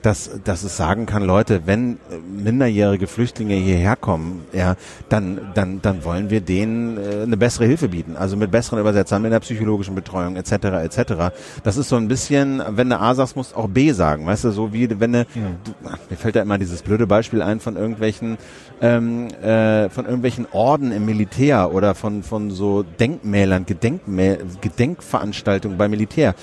dass, dass es sagen kann, Leute, wenn äh, minderjährige Flüchtlinge hierher kommen, ja, dann, dann, dann wollen wir denen äh, eine bessere Hilfe bieten. Also mit besseren Übersetzern, mit der psychologischen Betreuung etc. etc. Das ist so ein bisschen, wenn du A sagst, musst auch B sagen, weißt du, so wie wenn du, ja. du mir fällt da immer dieses blöde Beispiel ein von irgendwelchen ähm, äh, von irgendwelchen Orden im Militär oder von von so Denkmälern, Gedenkmä Gedenkveranstaltungen beim Militär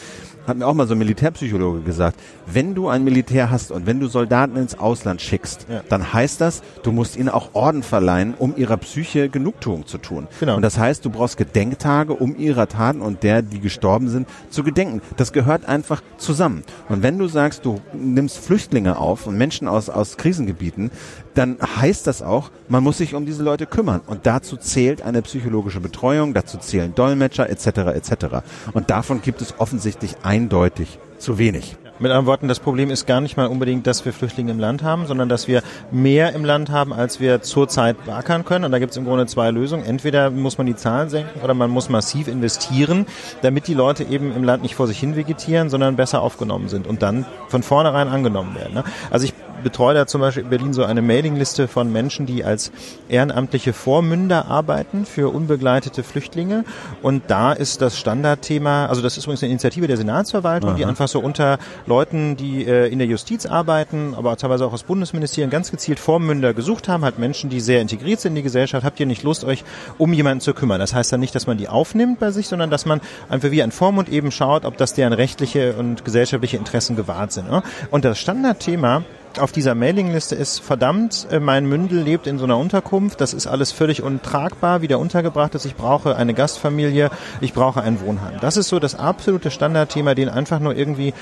hat mir auch mal so ein Militärpsychologe gesagt, wenn du ein Militär hast und wenn du Soldaten ins Ausland schickst, ja. dann heißt das, du musst ihnen auch Orden verleihen, um ihrer Psyche Genugtuung zu tun. Genau. Und das heißt, du brauchst Gedenktage, um ihrer Taten und der, die gestorben sind, zu gedenken. Das gehört einfach zusammen. Und wenn du sagst, du nimmst Flüchtlinge auf und Menschen aus, aus Krisengebieten, dann heißt das auch, man muss sich um diese Leute kümmern. Und dazu zählt eine psychologische Betreuung, dazu zählen Dolmetscher etc. etc. Und davon gibt es offensichtlich eindeutig zu wenig. Mit anderen Worten, das Problem ist gar nicht mal unbedingt, dass wir Flüchtlinge im Land haben, sondern dass wir mehr im Land haben, als wir zurzeit beackern können. Und da gibt es im Grunde zwei Lösungen. Entweder muss man die Zahlen senken oder man muss massiv investieren, damit die Leute eben im Land nicht vor sich hin vegetieren, sondern besser aufgenommen sind und dann von vornherein angenommen werden. Ne? Also ich betreue da zum Beispiel in Berlin so eine Mailingliste von Menschen, die als ehrenamtliche Vormünder arbeiten für unbegleitete Flüchtlinge. Und da ist das Standardthema, also das ist übrigens eine Initiative der Senatsverwaltung, Aha. die einfach so unter Leuten, die äh, in der Justiz arbeiten, aber teilweise auch aus Bundesministerien ganz gezielt Vormünder gesucht haben, halt Menschen, die sehr integriert sind in die Gesellschaft. Habt ihr nicht Lust, euch um jemanden zu kümmern? Das heißt dann nicht, dass man die aufnimmt bei sich, sondern dass man einfach wie ein Vormund eben schaut, ob das deren rechtliche und gesellschaftliche Interessen gewahrt sind. Ne? Und das Standardthema auf dieser Mailingliste ist, verdammt, äh, mein Mündel lebt in so einer Unterkunft, das ist alles völlig untragbar, wie der untergebracht ist, ich brauche eine Gastfamilie, ich brauche ein Wohnheim. Das ist so das absolute Standardthema, den einfach nur irgendwie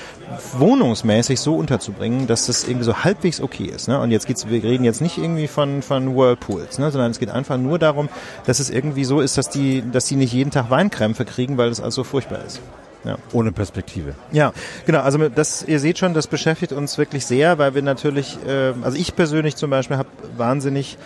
wohnungsmäßig so unterzubringen, dass das irgendwie so halbwegs okay ist. Ne? Und jetzt geht's, wir reden jetzt nicht irgendwie von, von Whirlpools, ne? sondern es geht einfach nur darum, dass es irgendwie so ist, dass die, dass die nicht jeden Tag Weinkrämpfe kriegen, weil es alles so furchtbar ist. Ja. Ohne Perspektive. Ja, genau. Also das, ihr seht schon, das beschäftigt uns wirklich sehr, weil wir natürlich, äh, also ich persönlich zum Beispiel habe wahnsinnig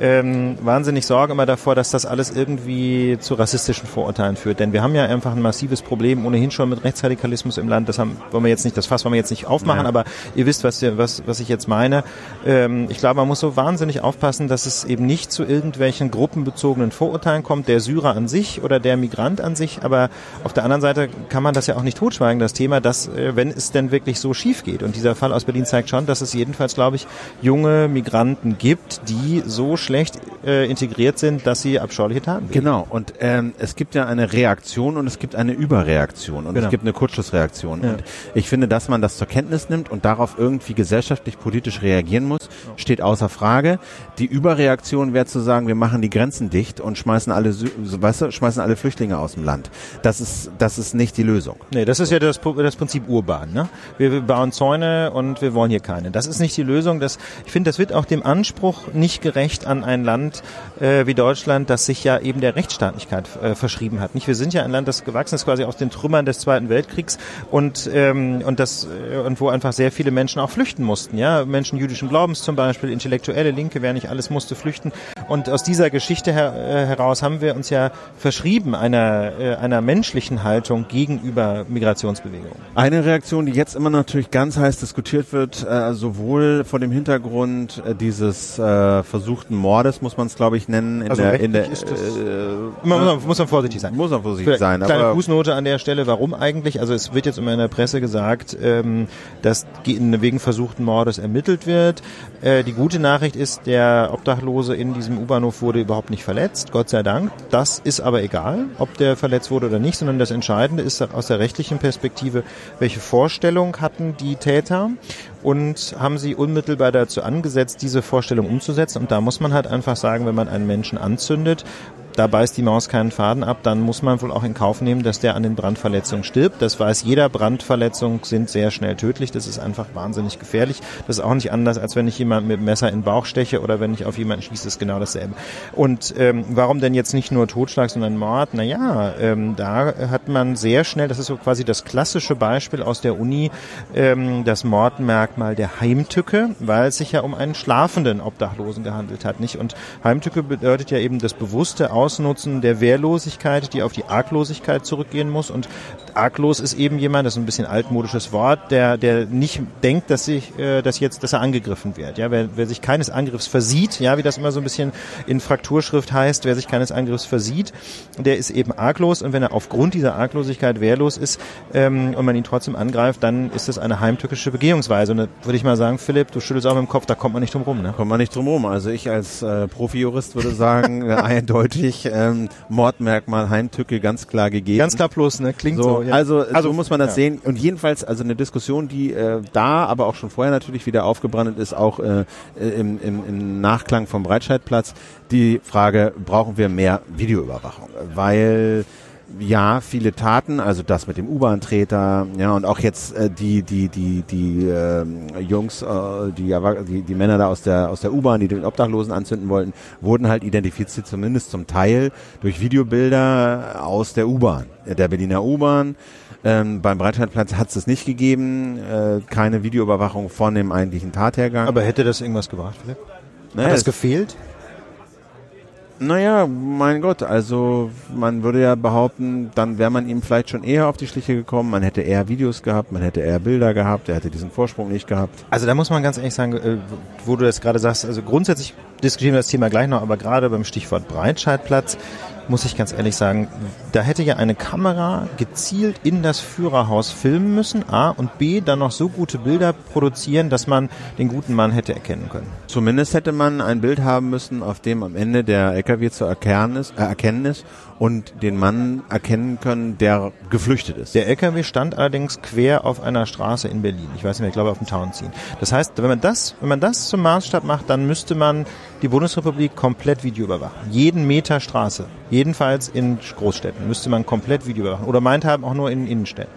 ähm, wahnsinnig Sorge immer davor, dass das alles irgendwie zu rassistischen Vorurteilen führt. Denn wir haben ja einfach ein massives Problem ohnehin schon mit Rechtsradikalismus im Land. Das haben, wollen wir jetzt nicht, das Fass wollen wir jetzt nicht aufmachen, ja. aber ihr wisst, was, was, was ich jetzt meine. Ähm, ich glaube, man muss so wahnsinnig aufpassen, dass es eben nicht zu irgendwelchen gruppenbezogenen Vorurteilen kommt, der Syrer an sich oder der Migrant an sich. Aber auf der anderen Seite kann man das ja auch nicht totschweigen, das Thema, dass, äh, wenn es denn wirklich so schief geht. Und dieser Fall aus Berlin zeigt schon, dass es jedenfalls, glaube ich, junge Migranten gibt, die so schlecht äh, integriert sind, dass sie abscheuliche Taten begehen. Genau, und ähm, es gibt ja eine Reaktion und es gibt eine Überreaktion und genau. es gibt eine Kurzschlussreaktion. Ja. Und ich finde, dass man das zur Kenntnis nimmt und darauf irgendwie gesellschaftlich, politisch reagieren muss, steht außer Frage. Die Überreaktion wäre zu sagen, wir machen die Grenzen dicht und schmeißen alle, weißt du, schmeißen alle Flüchtlinge aus dem Land. Das ist, das ist nicht die Lösung. Nee, das ist ja das, das Prinzip Urban. Ne? Wir, wir bauen Zäune und wir wollen hier keine. Das ist nicht die Lösung. Das, ich finde, das wird auch dem Anspruch nicht gerecht an ein Land äh, wie Deutschland, das sich ja eben der Rechtsstaatlichkeit äh, verschrieben hat. Nicht? Wir sind ja ein Land, das gewachsen ist quasi aus den Trümmern des Zweiten Weltkriegs und ähm, und das äh, und wo einfach sehr viele Menschen auch flüchten mussten. Ja, Menschen jüdischen Glaubens zum Beispiel, Intellektuelle, Linke, wer nicht alles musste flüchten. Und aus dieser Geschichte her, äh, heraus haben wir uns ja verschrieben einer äh, einer menschlichen Haltung gegenüber Migrationsbewegungen. Eine Reaktion, die jetzt immer natürlich ganz heiß diskutiert wird, äh, sowohl vor dem Hintergrund dieses äh, versuchten Mordes muss man es, glaube ich, nennen. In also der, in der, ist das, äh, man, muss, man, muss man vorsichtig sein. Muss man vorsichtig sein. Kleine aber Fußnote an der Stelle, warum eigentlich? Also es wird jetzt immer in der Presse gesagt, ähm, dass wegen versuchten Mordes ermittelt wird. Äh, die gute Nachricht ist, der Obdachlose in diesem U-Bahnhof wurde überhaupt nicht verletzt, Gott sei Dank. Das ist aber egal, ob der verletzt wurde oder nicht, sondern das Entscheidende ist aus der rechtlichen Perspektive, welche Vorstellung hatten die Täter und haben sie unmittelbar dazu angesetzt, diese Vorstellung umzusetzen. Und da muss man halt einfach sagen, wenn man einen Menschen anzündet da beißt die Maus keinen Faden ab, dann muss man wohl auch in Kauf nehmen, dass der an den Brandverletzungen stirbt. Das weiß jeder, Brandverletzungen sind sehr schnell tödlich, das ist einfach wahnsinnig gefährlich. Das ist auch nicht anders, als wenn ich jemanden mit dem Messer in den Bauch steche oder wenn ich auf jemanden schieße, ist genau dasselbe. Und ähm, warum denn jetzt nicht nur Totschlag, sondern Mord? Naja, ähm, da hat man sehr schnell, das ist so quasi das klassische Beispiel aus der Uni, ähm, das Mordmerkmal der Heimtücke, weil es sich ja um einen schlafenden Obdachlosen gehandelt hat, nicht? Und Heimtücke bedeutet ja eben das bewusste Aus Ausnutzen der Wehrlosigkeit, die auf die Arglosigkeit zurückgehen muss. Und arglos ist eben jemand, das ist ein bisschen altmodisches Wort, der, der nicht denkt, dass sich, äh, dass jetzt, dass er angegriffen wird. Ja, wer, wer sich keines Angriffs versieht, ja, wie das immer so ein bisschen in Frakturschrift heißt, wer sich keines Angriffs versieht, der ist eben arglos. Und wenn er aufgrund dieser Arglosigkeit wehrlos ist ähm, und man ihn trotzdem angreift, dann ist das eine heimtückische Begehungsweise. Und da würde ich mal sagen, Philipp, du schüttelst auch mit dem Kopf, da kommt man nicht drum rum. Ne? Kommt man nicht drum rum. Also ich als äh, Profijurist würde sagen, äh, [laughs] eindeutig sich ähm, Mordmerkmal Heimtücke ganz klar gegeben. Ganz klar plus, ne? Klingt so. so ja. also, also so muss man das ja. sehen. Und jedenfalls, also eine Diskussion, die äh, da, aber auch schon vorher natürlich wieder aufgebrannt ist, auch äh, im, im, im Nachklang vom Breitscheidplatz, die Frage, brauchen wir mehr Videoüberwachung? Weil ja, viele Taten, also das mit dem U-Bahn-Treter, ja, und auch jetzt äh, die, die, die, die äh, Jungs, äh, die, die, die Männer da aus der, aus der U-Bahn, die den Obdachlosen anzünden wollten, wurden halt identifiziert, zumindest zum Teil durch Videobilder aus der U-Bahn, der Berliner U-Bahn. Ähm, beim Breitscheidplatz hat es nicht gegeben, äh, keine Videoüberwachung von dem eigentlichen Tathergang. Aber hätte das irgendwas gebracht, Philipp? Naja, hat das gefehlt? Naja, mein Gott, also man würde ja behaupten, dann wäre man ihm vielleicht schon eher auf die Schliche gekommen, man hätte eher Videos gehabt, man hätte eher Bilder gehabt, er hätte diesen Vorsprung nicht gehabt. Also da muss man ganz ehrlich sagen, äh, wo du das gerade sagst, also grundsätzlich diskutieren wir das Thema gleich noch, aber gerade beim Stichwort Breitscheidplatz muss ich ganz ehrlich sagen, da hätte ja eine Kamera gezielt in das Führerhaus filmen müssen, A, und B, dann noch so gute Bilder produzieren, dass man den guten Mann hätte erkennen können. Zumindest hätte man ein Bild haben müssen, auf dem am Ende der LKW zu erkennen ist, äh, erkennen ist und den Mann erkennen können, der geflüchtet ist. Der LKW stand allerdings quer auf einer Straße in Berlin. Ich weiß nicht mehr, ich glaube auf dem Tauentziehen. Das heißt, wenn man das, wenn man das zum Maßstab macht, dann müsste man die Bundesrepublik komplett Video überwachen. Jeden Meter Straße. Jedenfalls in Großstädten müsste man komplett Video überwachen. Oder meint haben auch nur in Innenstädten.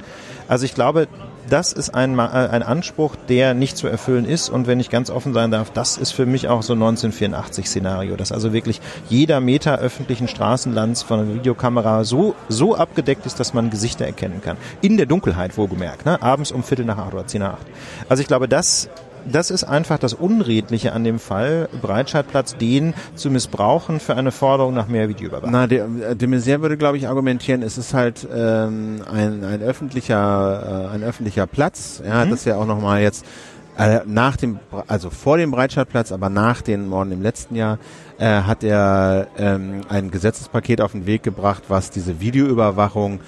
Also ich glaube, das ist ein, äh, ein Anspruch, der nicht zu erfüllen ist. Und wenn ich ganz offen sein darf, das ist für mich auch so 1984-Szenario, dass also wirklich jeder Meter öffentlichen Straßenlands von einer Videokamera so, so abgedeckt ist, dass man Gesichter erkennen kann. In der Dunkelheit wohlgemerkt, ne? abends um Viertel nach acht oder zehn nach acht. Also ich glaube, das das ist einfach das Unredliche an dem Fall, Breitscheidplatz den zu missbrauchen für eine Forderung nach mehr Videoüberwachung. Na, de, de Maizière würde, glaube ich, argumentieren, es ist halt ähm, ein, ein öffentlicher, äh, ein öffentlicher Platz. Ja, mhm. das ja auch nochmal jetzt äh, nach dem, also vor dem Breitscheidplatz, aber nach den Morden im letzten Jahr, äh, hat er ähm, ein Gesetzespaket auf den Weg gebracht, was diese Videoüberwachung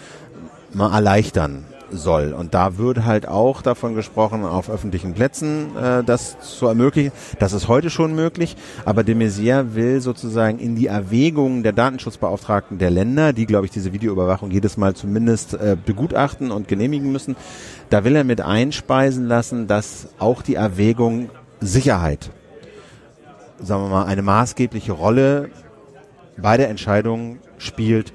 mal erleichtern soll. Und da wird halt auch davon gesprochen, auf öffentlichen Plätzen äh, das zu ermöglichen. Das ist heute schon möglich, aber de Maizière will sozusagen in die Erwägungen der Datenschutzbeauftragten der Länder, die, glaube ich, diese Videoüberwachung jedes Mal zumindest äh, begutachten und genehmigen müssen, da will er mit einspeisen lassen, dass auch die Erwägung Sicherheit, sagen wir mal, eine maßgebliche Rolle bei der Entscheidung spielt,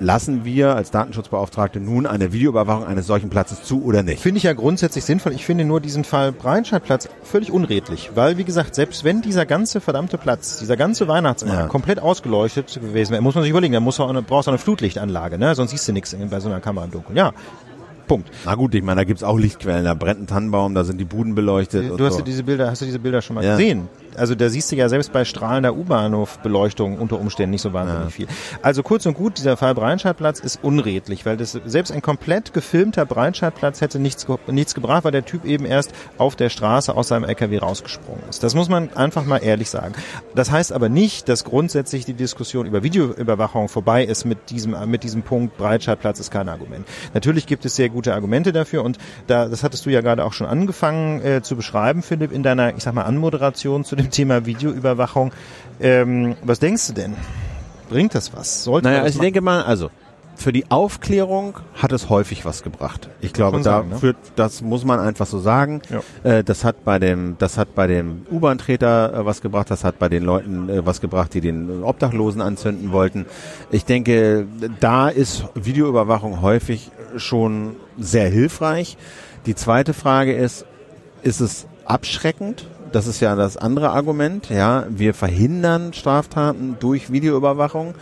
lassen wir als Datenschutzbeauftragte nun eine Videoüberwachung eines solchen Platzes zu oder nicht? Finde ich ja grundsätzlich sinnvoll. Ich finde nur diesen Fall Breitscheidplatz völlig unredlich, weil wie gesagt, selbst wenn dieser ganze verdammte Platz, dieser ganze Weihnachtsmarkt ja. komplett ausgeleuchtet gewesen wäre, muss man sich überlegen, da muss auch eine, brauchst du eine Flutlichtanlage, ne? sonst siehst du nichts bei so einer Kamera im Dunkeln. Ja, Punkt. Na gut, ich meine, da gibt's auch Lichtquellen, da brennt ein Tannenbaum, da sind die Buden beleuchtet. Du hast so. diese Bilder, hast du diese Bilder schon mal ja. gesehen? Also da siehst du ja selbst bei strahlender U-Bahnhof-Beleuchtung unter Umständen nicht so wahnsinnig ja. viel. Also kurz und gut, dieser Fall Breitscheidplatz ist unredlich, weil das selbst ein komplett gefilmter Breitscheidplatz hätte nichts, nichts gebracht, weil der Typ eben erst auf der Straße aus seinem LKW rausgesprungen ist. Das muss man einfach mal ehrlich sagen. Das heißt aber nicht, dass grundsätzlich die Diskussion über Videoüberwachung vorbei ist mit diesem, mit diesem Punkt, Breitscheidplatz ist kein Argument. Natürlich gibt es sehr gute Argumente dafür und da, das hattest du ja gerade auch schon angefangen äh, zu beschreiben, Philipp, in deiner, ich sag mal, Anmoderation zu dem Thema Videoüberwachung. Ähm, was denkst du denn? Bringt das was? Sollte naja, also ich denke mal, also für die Aufklärung hat es häufig was gebracht. Ich glaube, dafür, ne? das muss man einfach so sagen. Ja. Äh, das hat bei dem, das hat bei dem U-Bahn-Treter äh, was gebracht, das hat bei den Leuten äh, was gebracht, die den Obdachlosen anzünden wollten. Ich denke, da ist Videoüberwachung häufig schon sehr hilfreich. Die zweite Frage ist, ist es abschreckend? das ist ja das andere Argument, ja, wir verhindern Straftaten durch Videoüberwachung.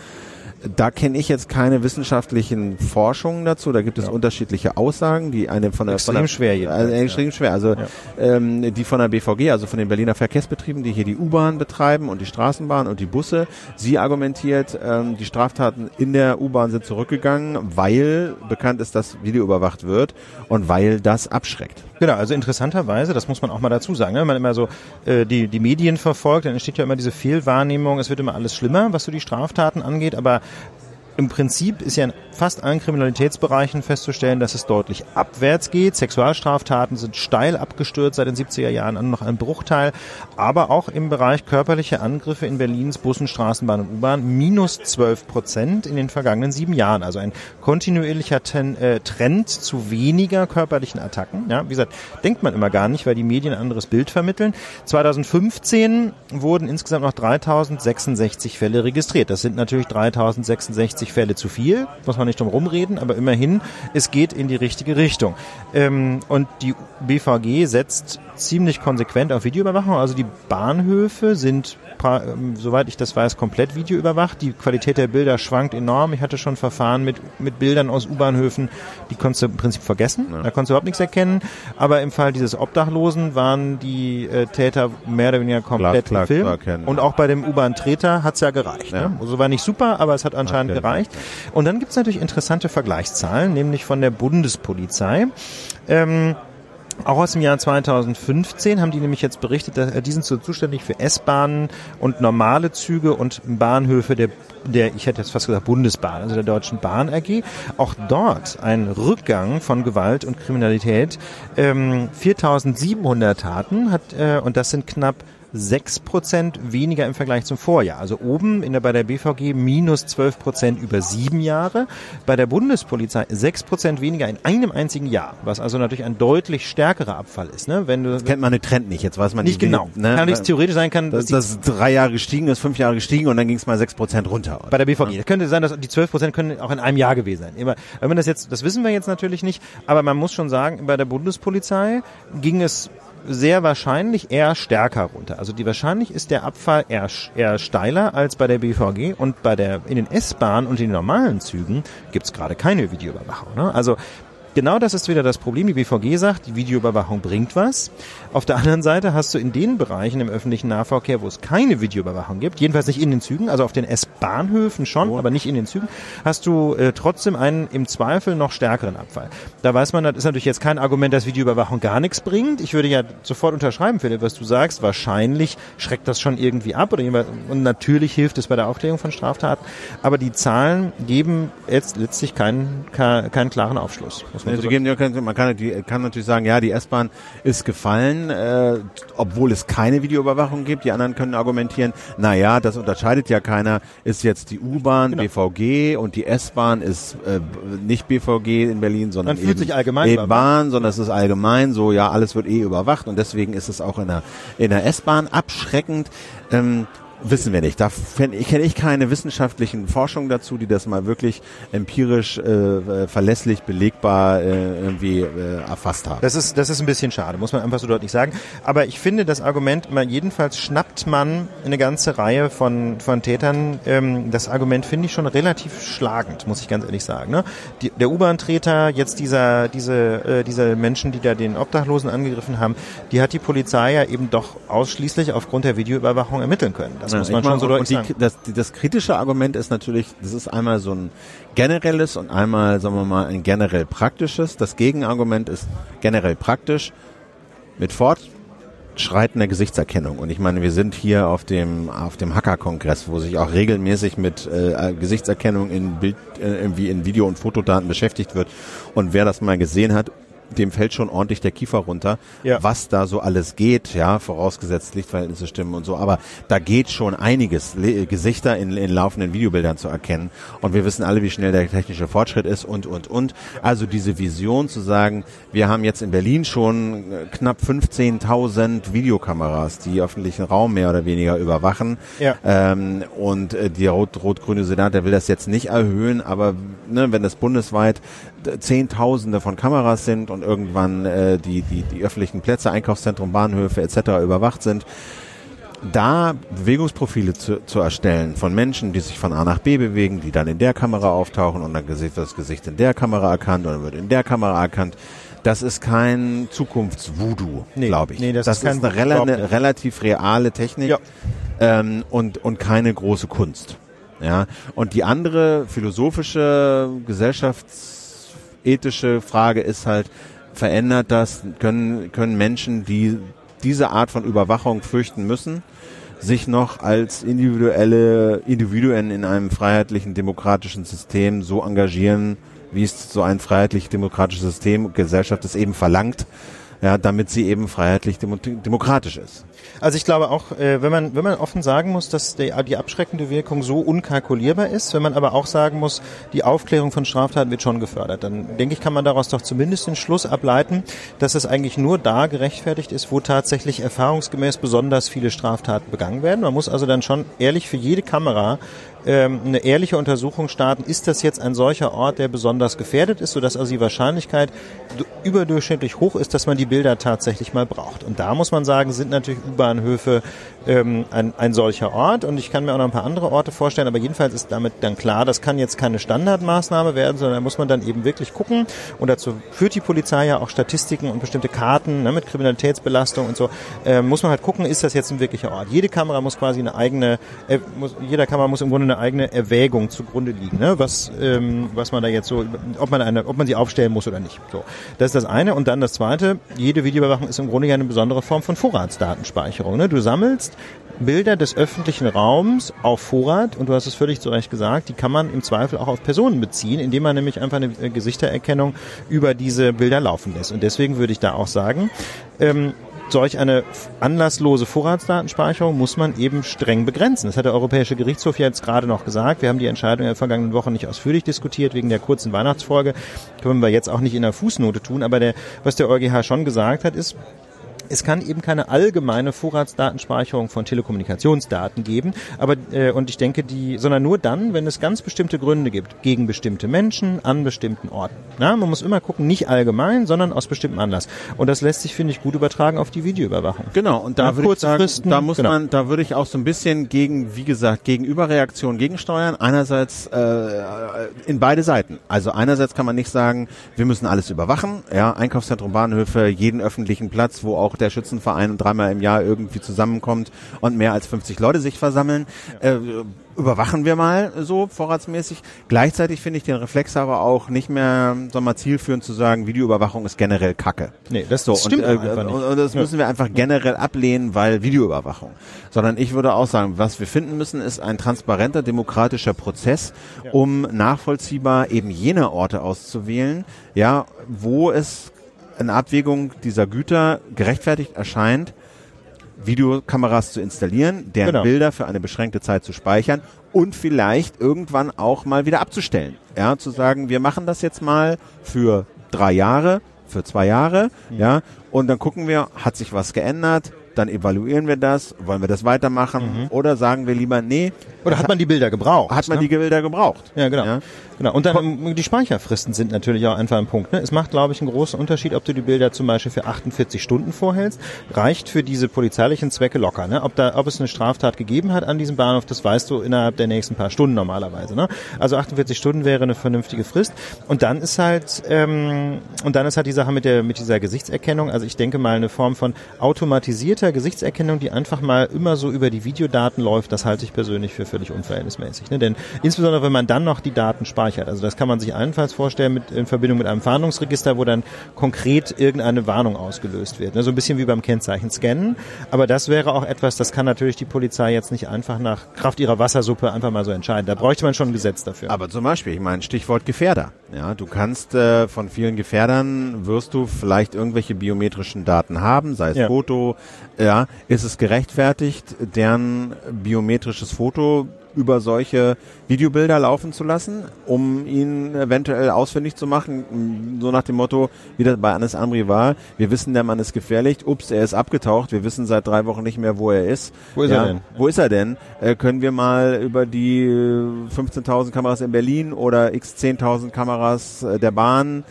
Da kenne ich jetzt keine wissenschaftlichen Forschungen dazu. Da gibt es ja. unterschiedliche Aussagen, die eine von der extrem von der, schwer jetzt. Also extrem ja. schwer. Also ja. ähm, die von der BVG, also von den Berliner Verkehrsbetrieben, die hier die U-Bahn betreiben und die Straßenbahn und die Busse. Sie argumentiert, ähm, die Straftaten in der U-Bahn sind zurückgegangen, weil bekannt ist, dass Video überwacht wird und weil das abschreckt. Genau, also interessanterweise, das muss man auch mal dazu sagen, ne? wenn man immer so äh, die, die Medien verfolgt, dann entsteht ja immer diese Fehlwahrnehmung, es wird immer alles schlimmer, was so die Straftaten angeht, aber im Prinzip ist ja fast allen Kriminalitätsbereichen festzustellen, dass es deutlich abwärts geht. Sexualstraftaten sind steil abgestürzt seit den 70er Jahren an, noch ein Bruchteil. Aber auch im Bereich körperliche Angriffe in Berlins Bussen, Straßenbahn und U-Bahn minus 12 Prozent in den vergangenen sieben Jahren. Also ein kontinuierlicher Ten, äh, Trend zu weniger körperlichen Attacken. Ja, wie gesagt, denkt man immer gar nicht, weil die Medien ein anderes Bild vermitteln. 2015 wurden insgesamt noch 3066 Fälle registriert. Das sind natürlich 3066 Fälle zu viel, muss man nicht drum rumreden, aber immerhin, es geht in die richtige Richtung. Ähm, und die BVG setzt ziemlich konsequent auf Videoüberwachung. Also die Bahnhöfe sind, ähm, soweit ich das weiß, komplett videoüberwacht. Die Qualität der Bilder schwankt enorm. Ich hatte schon Verfahren mit, mit Bildern aus U-Bahnhöfen, die konntest du im Prinzip vergessen. Ja. Da konntest du überhaupt nichts erkennen. Aber im Fall dieses Obdachlosen waren die äh, Täter mehr oder weniger komplett klar, klar, gefilmt. Und auch bei dem U-Bahn-Treter hat's ja gereicht. Ja. Ne? Also war nicht super, aber es hat anscheinend okay. gereicht. Und dann gibt's natürlich interessante Vergleichszahlen, nämlich von der Bundespolizei. Ähm, auch aus dem Jahr 2015 haben die nämlich jetzt berichtet, dass, äh, die sind so zuständig für S-Bahnen und normale Züge und Bahnhöfe der der, ich hätte jetzt fast gesagt Bundesbahn, also der Deutschen Bahn AG. Auch dort ein Rückgang von Gewalt und Kriminalität. Ähm, 4.700 Taten hat, äh, und das sind knapp 6% weniger im Vergleich zum Vorjahr. Also oben in der, bei der BVG minus 12% über sieben Jahre, bei der Bundespolizei 6% weniger in einem einzigen Jahr, was also natürlich ein deutlich stärkerer Abfall ist. Ne? Wenn du, das kennt man den Trend nicht, jetzt weiß man nicht. Nicht genau. Ne? Kann nicht theoretisch sein kann, dass das drei Jahre gestiegen ist, fünf Jahre gestiegen und dann ging es mal 6% runter. Bei der BVG. Ja. Das könnte sein, dass die 12% können auch in einem Jahr gewesen sein. Immer, wenn man das jetzt, das wissen wir jetzt natürlich nicht, aber man muss schon sagen, bei der Bundespolizei ging es sehr wahrscheinlich eher stärker runter. Also die wahrscheinlich ist der Abfall eher, eher steiler als bei der BVG und bei der in den S-Bahnen und in den normalen Zügen gibt's gerade keine Videoüberwachung. Ne? Also genau das ist wieder das Problem. Die BVG sagt, die Videoüberwachung bringt was. Auf der anderen Seite hast du in den Bereichen im öffentlichen Nahverkehr, wo es keine Videoüberwachung gibt, jedenfalls nicht in den Zügen, also auf den S-Bahnhöfen schon, oh. aber nicht in den Zügen, hast du äh, trotzdem einen im Zweifel noch stärkeren Abfall. Da weiß man, das ist natürlich jetzt kein Argument, dass Videoüberwachung gar nichts bringt. Ich würde ja sofort unterschreiben, Philipp, was du sagst. Wahrscheinlich schreckt das schon irgendwie ab oder und natürlich hilft es bei der Aufklärung von Straftaten. Aber die Zahlen geben jetzt letztlich keinen, keinen klaren Aufschluss man, so geben, man kann, die, kann natürlich sagen, ja, die S-Bahn ist gefallen, äh, obwohl es keine Videoüberwachung gibt. Die anderen können argumentieren, na ja, das unterscheidet ja keiner. Ist jetzt die U-Bahn, genau. BVG und die S-Bahn ist äh, nicht BVG in Berlin, sondern Man fühlt sich allgemein eben Bahn, sondern es ist allgemein so, ja, alles wird eh überwacht und deswegen ist es auch in der, in der S-Bahn abschreckend. Ähm, Wissen wir nicht. Da kenne ich keine wissenschaftlichen Forschungen dazu, die das mal wirklich empirisch äh, verlässlich belegbar äh, irgendwie äh, erfasst haben. Das ist das ist ein bisschen schade, muss man einfach so deutlich sagen. Aber ich finde das Argument, mal jedenfalls schnappt man eine ganze Reihe von von Tätern. Ähm, das Argument finde ich schon relativ schlagend, muss ich ganz ehrlich sagen. Ne? Die, der U-Bahn-Treter, jetzt dieser diese äh, diese Menschen, die da den Obdachlosen angegriffen haben, die hat die Polizei ja eben doch ausschließlich aufgrund der Videoüberwachung ermitteln können. Das muss man schon so deutlich sagen. Das, das kritische Argument ist natürlich, das ist einmal so ein generelles und einmal, sagen wir mal, ein generell praktisches. Das Gegenargument ist generell praktisch mit fortschreitender Gesichtserkennung. Und ich meine, wir sind hier auf dem auf dem Hacker-Kongress, wo sich auch regelmäßig mit äh, Gesichtserkennung in Bild, äh, irgendwie in Video- und Fotodaten beschäftigt wird. Und wer das mal gesehen hat, dem fällt schon ordentlich der Kiefer runter, ja. was da so alles geht, ja, vorausgesetzt Lichtverhältnisse stimmen und so, aber da geht schon einiges, Le Gesichter in, in laufenden Videobildern zu erkennen und wir wissen alle, wie schnell der technische Fortschritt ist und, und, und. Also diese Vision zu sagen, wir haben jetzt in Berlin schon äh, knapp 15.000 Videokameras, die öffentlichen Raum mehr oder weniger überwachen ja. ähm, und äh, die rot-rot-grüne Senat, der will das jetzt nicht erhöhen, aber ne, wenn das bundesweit Zehntausende von Kameras sind und irgendwann äh, die, die, die öffentlichen Plätze, Einkaufszentrum, Bahnhöfe etc. überwacht sind, da Bewegungsprofile zu, zu erstellen von Menschen, die sich von A nach B bewegen, die dann in der Kamera auftauchen und dann wird das Gesicht in der Kamera erkannt oder wird in der Kamera erkannt. Das ist kein Zukunftsvoodoo, nee, glaube ich. Nee, das, das ist, ist eine, rela eine relativ reale Technik ja. ähm, und, und keine große Kunst. Ja, und die andere philosophische Gesellschafts ethische Frage ist halt, verändert das, können, können Menschen, die diese Art von Überwachung fürchten müssen, sich noch als individuelle Individuen in einem freiheitlichen demokratischen System so engagieren, wie es so ein freiheitlich-demokratisches System, Gesellschaft es eben verlangt, ja, damit sie eben freiheitlich demokratisch ist. Also ich glaube auch, äh, wenn man wenn man offen sagen muss, dass die, die abschreckende Wirkung so unkalkulierbar ist, wenn man aber auch sagen muss, die Aufklärung von Straftaten wird schon gefördert, dann denke ich, kann man daraus doch zumindest den Schluss ableiten, dass es eigentlich nur da gerechtfertigt ist, wo tatsächlich erfahrungsgemäß besonders viele Straftaten begangen werden. Man muss also dann schon ehrlich für jede Kamera ähm, eine ehrliche Untersuchung starten, ist das jetzt ein solcher Ort, der besonders gefährdet ist, sodass also die Wahrscheinlichkeit überdurchschnittlich hoch ist, dass man die Bilder tatsächlich mal braucht. Und da muss man sagen, sind natürlich U-Bahnhöfe ähm, ein, ein solcher Ort. Und ich kann mir auch noch ein paar andere Orte vorstellen, aber jedenfalls ist damit dann klar, das kann jetzt keine Standardmaßnahme werden, sondern da muss man dann eben wirklich gucken. Und dazu führt die Polizei ja auch Statistiken und bestimmte Karten ne, mit Kriminalitätsbelastung und so, äh, muss man halt gucken, ist das jetzt ein wirklicher Ort. Jede Kamera muss quasi eine eigene, äh, muss, jeder Kamera muss im Grunde eine eigene Erwägung zugrunde liegen, ne? was, ähm, was man da jetzt so, ob man eine, ob man sie aufstellen muss oder nicht. So, das ist das eine und dann das zweite, jede Videoüberwachung ist im Grunde ja eine besondere Form von Vorratsdatenspeicherung. Ne? Du sammelst Bilder des öffentlichen Raums auf Vorrat und du hast es völlig zu Recht gesagt, die kann man im Zweifel auch auf Personen beziehen, indem man nämlich einfach eine Gesichtererkennung über diese Bilder laufen lässt. Und deswegen würde ich da auch sagen, ähm, solch eine anlasslose Vorratsdatenspeicherung muss man eben streng begrenzen. Das hat der Europäische Gerichtshof jetzt gerade noch gesagt. Wir haben die Entscheidung in der vergangenen Woche nicht ausführlich diskutiert wegen der kurzen Weihnachtsfolge. Können wir jetzt auch nicht in der Fußnote tun. Aber der, was der EuGH schon gesagt hat, ist, es kann eben keine allgemeine Vorratsdatenspeicherung von Telekommunikationsdaten geben, aber äh, und ich denke die, sondern nur dann, wenn es ganz bestimmte Gründe gibt gegen bestimmte Menschen an bestimmten Orten. Na, man muss immer gucken, nicht allgemein, sondern aus bestimmtem Anlass. Und das lässt sich finde ich gut übertragen auf die Videoüberwachung. Genau. Und da ja, würde ich sagen, Fristen, da muss genau. man, da würde ich auch so ein bisschen gegen, wie gesagt, gegen Überreaktion gegensteuern. Einerseits äh, in beide Seiten. Also einerseits kann man nicht sagen, wir müssen alles überwachen. Ja, Einkaufszentrum, Bahnhöfe, jeden öffentlichen Platz, wo auch der Schützenverein dreimal im Jahr irgendwie zusammenkommt und mehr als 50 Leute sich versammeln. Äh, überwachen wir mal so vorratsmäßig. Gleichzeitig finde ich den Reflex aber auch nicht mehr so mal zielführend zu sagen, Videoüberwachung ist generell Kacke. Nee, das, so, stimmt und, äh, und, das ja. müssen wir einfach generell ablehnen, weil Videoüberwachung. Sondern ich würde auch sagen, was wir finden müssen, ist ein transparenter demokratischer Prozess, um nachvollziehbar eben jene Orte auszuwählen, ja, wo es in Abwägung dieser Güter gerechtfertigt erscheint, Videokameras zu installieren, deren genau. Bilder für eine beschränkte Zeit zu speichern und vielleicht irgendwann auch mal wieder abzustellen. Ja, zu sagen, wir machen das jetzt mal für drei Jahre, für zwei Jahre, mhm. ja, und dann gucken wir, hat sich was geändert, dann evaluieren wir das, wollen wir das weitermachen mhm. oder sagen wir lieber, nee. Oder hat man die Bilder gebraucht? Hat man ne? die Bilder gebraucht. Ja, genau. Ja? Genau. Und dann die Speicherfristen sind natürlich auch einfach ein Punkt. Ne? Es macht, glaube ich, einen großen Unterschied, ob du die Bilder zum Beispiel für 48 Stunden vorhältst. Reicht für diese polizeilichen Zwecke locker. Ne? Ob, da, ob es eine Straftat gegeben hat an diesem Bahnhof, das weißt du innerhalb der nächsten paar Stunden normalerweise. Ne? Also 48 Stunden wäre eine vernünftige Frist. Und dann ist halt ähm, und dann ist halt die Sache mit der mit dieser Gesichtserkennung. Also ich denke mal eine Form von automatisierter Gesichtserkennung, die einfach mal immer so über die Videodaten läuft. Das halte ich persönlich für völlig unverhältnismäßig. Ne? Denn insbesondere wenn man dann noch die Daten speichert gespeichert. Also das kann man sich allenfalls vorstellen mit, in Verbindung mit einem Fahndungsregister, wo dann konkret irgendeine Warnung ausgelöst wird. Ne? So ein bisschen wie beim Kennzeichen scannen. Aber das wäre auch etwas, das kann natürlich die Polizei jetzt nicht einfach nach Kraft ihrer Wassersuppe einfach mal so entscheiden. Da bräuchte man schon ein Gesetz dafür. Aber zum Beispiel, ich meine, Stichwort Gefährder. Ja, du kannst äh, von vielen Gefährdern wirst du vielleicht irgendwelche biometrischen Daten haben, sei es ja. Foto. Ja, ist es gerechtfertigt, deren biometrisches Foto über solche Videobilder laufen zu lassen, um ihn eventuell ausfindig zu machen, so nach dem Motto, wie das bei Anis Amri war, wir wissen, der Mann ist gefährlich, ups, er ist abgetaucht, wir wissen seit drei Wochen nicht mehr, wo er ist. Wo ist ja, er denn? Wo ist er denn? Äh, können wir mal über die 15.000 Kameras in Berlin oder x 10.000 Kameras äh, der Bahn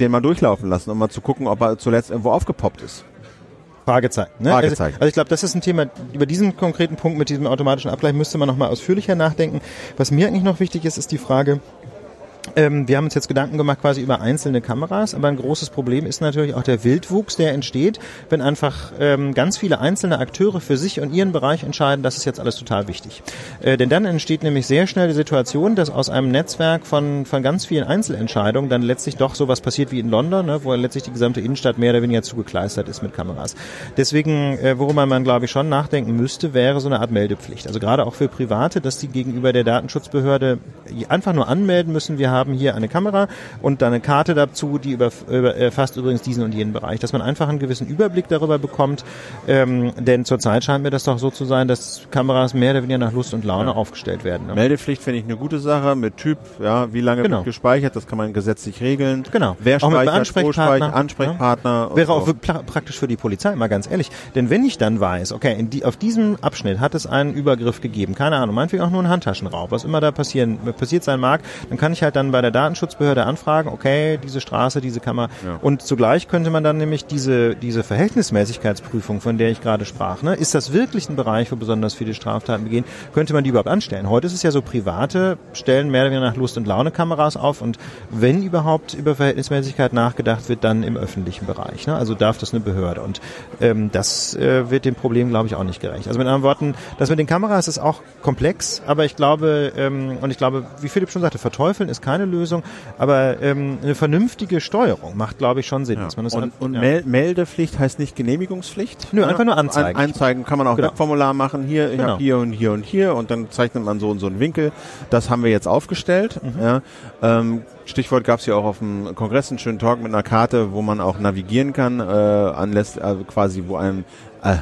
den mal durchlaufen lassen, um mal zu gucken, ob er zuletzt irgendwo aufgepoppt ist. Fragezeichen. Ne? Fragezeichen. Also, also ich glaube, das ist ein Thema, über diesen konkreten Punkt mit diesem automatischen Abgleich müsste man nochmal ausführlicher nachdenken. Was mir eigentlich noch wichtig ist, ist die Frage, Ähm, wir haben uns jetzt Gedanken gemacht quasi über einzelne Kameras, aber ein großes Problem ist natürlich auch der Wildwuchs, der entsteht, wenn einfach ähm, ganz viele einzelne Akteure für sich und ihren Bereich entscheiden, das ist jetzt alles total wichtig. Äh, denn dann entsteht nämlich sehr schnell die Situation, dass aus einem Netzwerk von, von ganz vielen Einzelentscheidungen dann letztlich doch sowas passiert wie in London, ne, wo letztlich die gesamte Innenstadt mehr oder weniger zugekleistert ist mit Kameras. Deswegen, äh, worüber man glaube ich schon nachdenken müsste, wäre so eine Art Meldepflicht. Also gerade auch für Private, dass die gegenüber der Datenschutzbehörde einfach nur anmelden müssen, wir haben hier eine Kamera und dann eine Karte dazu, die über, über, erfasst übrigens diesen und jenen Bereich, dass man einfach einen gewissen Überblick darüber bekommt, ähm, denn zurzeit scheint mir das doch so zu sein, dass Kameras mehr oder weniger nach Lust und Laune ja. aufgestellt werden. Ne? Meldepflicht finde ich eine gute Sache, mit Typ, ja, wie lange genau. wird gespeichert, das kann man gesetzlich regeln. Genau. Wer auch speichert, Ansprechpartner, Ansprechpartner. Ja. Wäre auch so. praktisch für die Polizei, mal ganz ehrlich. Denn wenn ich dann weiß, okay, die, auf diesem Abschnitt hat es einen Übergriff gegeben, keine Ahnung, meinetwegen auch nur einen Handtaschenraub, was immer da passieren, passiert sein mag, dann kann ich halt dann bei der Datenschutzbehörde anfragen, okay, diese Straße, diese Kammer. Ja. Und zugleich könnte man dann nämlich diese, diese Verhältnismäßigkeitsprüfung, von der ich gerade sprach, ne, ist das wirklich ein Bereich, wo besonders viele Straftaten begehen, könnte man die überhaupt anstellen? Heute ist es ja so, private stellen mehr oder weniger nach Lust und Laune Kameras auf und wenn überhaupt über Verhältnismäßigkeit nachgedacht wird, dann im öffentlichen Bereich. Ne? Also darf das eine Behörde. Und ähm, das äh, wird dem Problem, glaube ich, auch nicht gerecht. Also mit anderen Worten, das mit den Kameras ist auch komplex, aber ich glaube, ähm, und ich glaube, wie Philipp schon sagte, verteufeln ist keine Lösung, aber ähm, eine vernünftige Steuerung macht, glaube ich, schon Sinn. Ja. und, an, und ja. Meldepflicht heißt nicht Genehmigungspflicht? Nö, einfach nur anzeigen. Ein, einzeigen kann man auch genau. Webformular machen. Hier, ich genau. habe hier und hier und hier und dann zeichnet man so und so einen Winkel. Das haben wir jetzt aufgestellt. Mhm. Ja. Ähm, Stichwort gab es ja auch auf dem Kongress einen schönen Talk mit einer Karte, wo man auch navigieren kann, äh, anlässt, also quasi wo einem äh,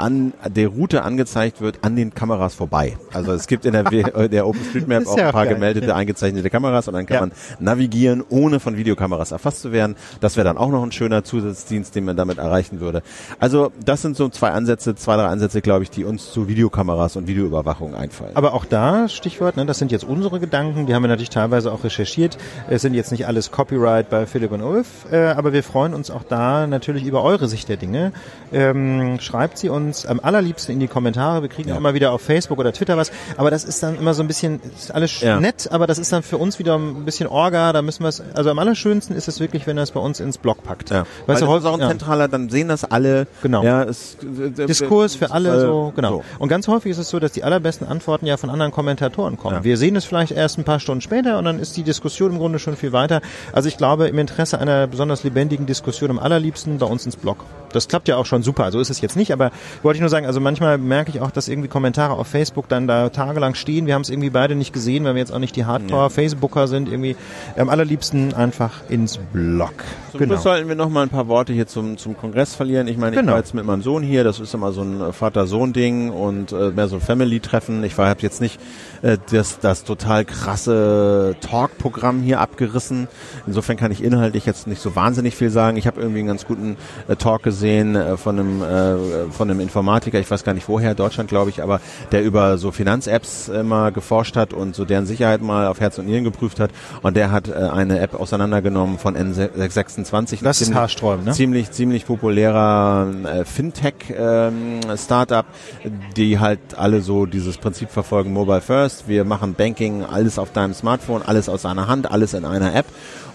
an der Route angezeigt wird an den Kameras vorbei. Also es gibt in der, der OpenStreetMap [laughs] auch ein paar geil. gemeldete, eingezeichnete Kameras und dann kann ja. man navigieren, ohne von Videokameras erfasst zu werden. Das wäre dann auch noch ein schöner Zusatzdienst, den man damit erreichen würde. Also das sind so zwei Ansätze, zwei, drei Ansätze, glaube ich, die uns zu Videokameras und Videoüberwachung einfallen. Aber auch da, Stichwort, ne, das sind jetzt unsere Gedanken, die haben wir natürlich teilweise auch recherchiert. Es sind jetzt nicht alles Copyright bei Philipp und Ulf, äh, aber wir freuen uns auch da natürlich über eure Sicht der Dinge. Ähm, schreibt sie uns am allerliebsten in die Kommentare. Wir kriegen ja. immer wieder auf Facebook oder Twitter was, aber das ist dann immer so ein bisschen, ist alles ja. nett, aber das ist dann für uns wieder ein bisschen Orga, da müssen wir es, also am allerschönsten ist es wirklich, wenn er es bei uns ins Blog packt. Ja. Weißt Weil du, ist auch ein ja. zentraler, dann sehen das alle. Genau. Ja, es, Diskurs für alle, äh, so, genau. So. Und ganz häufig ist es so, dass die allerbesten Antworten ja von anderen Kommentatoren kommen. Wir sehen es vielleicht erst ein paar Stunden später und dann ist die Diskussion im Grunde schon viel weiter. Also ich glaube, im Interesse einer besonders lebendigen Diskussion am allerliebsten bei uns ins Blog. Das klappt ja auch schon super. So ist es jetzt nicht, aber wollte ich nur sagen, also manchmal merke ich auch, dass irgendwie Kommentare auf Facebook dann da tagelang stehen. Wir haben es irgendwie beide nicht gesehen, weil wir jetzt auch nicht die Hardcore-Facebooker sind. Irgendwie am allerliebsten einfach ins Blog. Zum genau. Schluss sollten wir noch mal ein paar Worte hier zum, zum Kongress verlieren. Ich meine, ich genau. war jetzt mit meinem Sohn hier. Das ist immer so ein Vater-Sohn-Ding und äh, mehr so ein Family-Treffen. Ich habe jetzt nicht äh, das, das total krasse Talk-Programm hier abgerissen. Insofern kann ich inhaltlich jetzt nicht so wahnsinnig viel sagen. Ich habe irgendwie einen ganz guten äh, Talk gesehen äh, von einem äh, von einem Informatiker, ich weiß gar nicht woher, Deutschland glaube ich, aber der über so Finanz-Apps immer geforscht hat und so deren Sicherheit mal auf Herz und Nieren geprüft hat. Und der hat äh, eine App auseinandergenommen von N26. Das ist Haarsträuben, ne? Ziemlich, ziemlich populärer äh, Fintech-Startup, ähm, die halt alle so dieses Prinzip verfolgen, Mobile First. Wir machen Banking, alles auf deinem Smartphone, alles aus einer Hand, alles in einer App.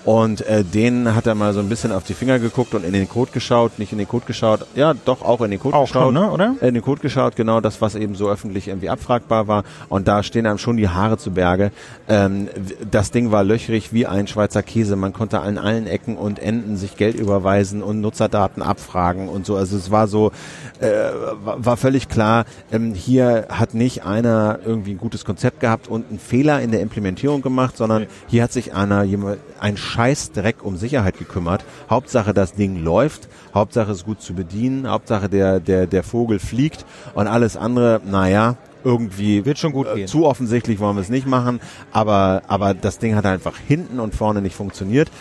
Und äh, den hat er mal so ein bisschen auf die Finger geguckt und in den Code geschaut, nicht in den Code geschaut, ja doch auch in den Code auch geschaut. Schon, ne, oder? In den Code geschaut, genau das, was eben so öffentlich irgendwie abfragbar war. Und da stehen einem schon die Haare zu Berge. Ähm, das Ding war löchrig wie ein Schweizer Käse. Man konnte an allen Ecken und Enden sich Geld überweisen und Nutzerdaten abfragen und so. Also es war so, äh, war völlig klar, ähm, hier hat nicht einer irgendwie ein gutes Konzept gehabt und einen Fehler in der Implementierung gemacht, sondern hier hat sich einer jemand ein Scheißdreck um Sicherheit gekümmert. Hauptsache das Ding läuft, Hauptsache es gut zu bedienen, Hauptsache der, der, der Vogel fliegt. Und alles andere, naja, irgendwie wird schon gut äh, gehen. Zu offensichtlich wollen wir es nicht machen, aber aber das Ding hat einfach hinten und vorne nicht funktioniert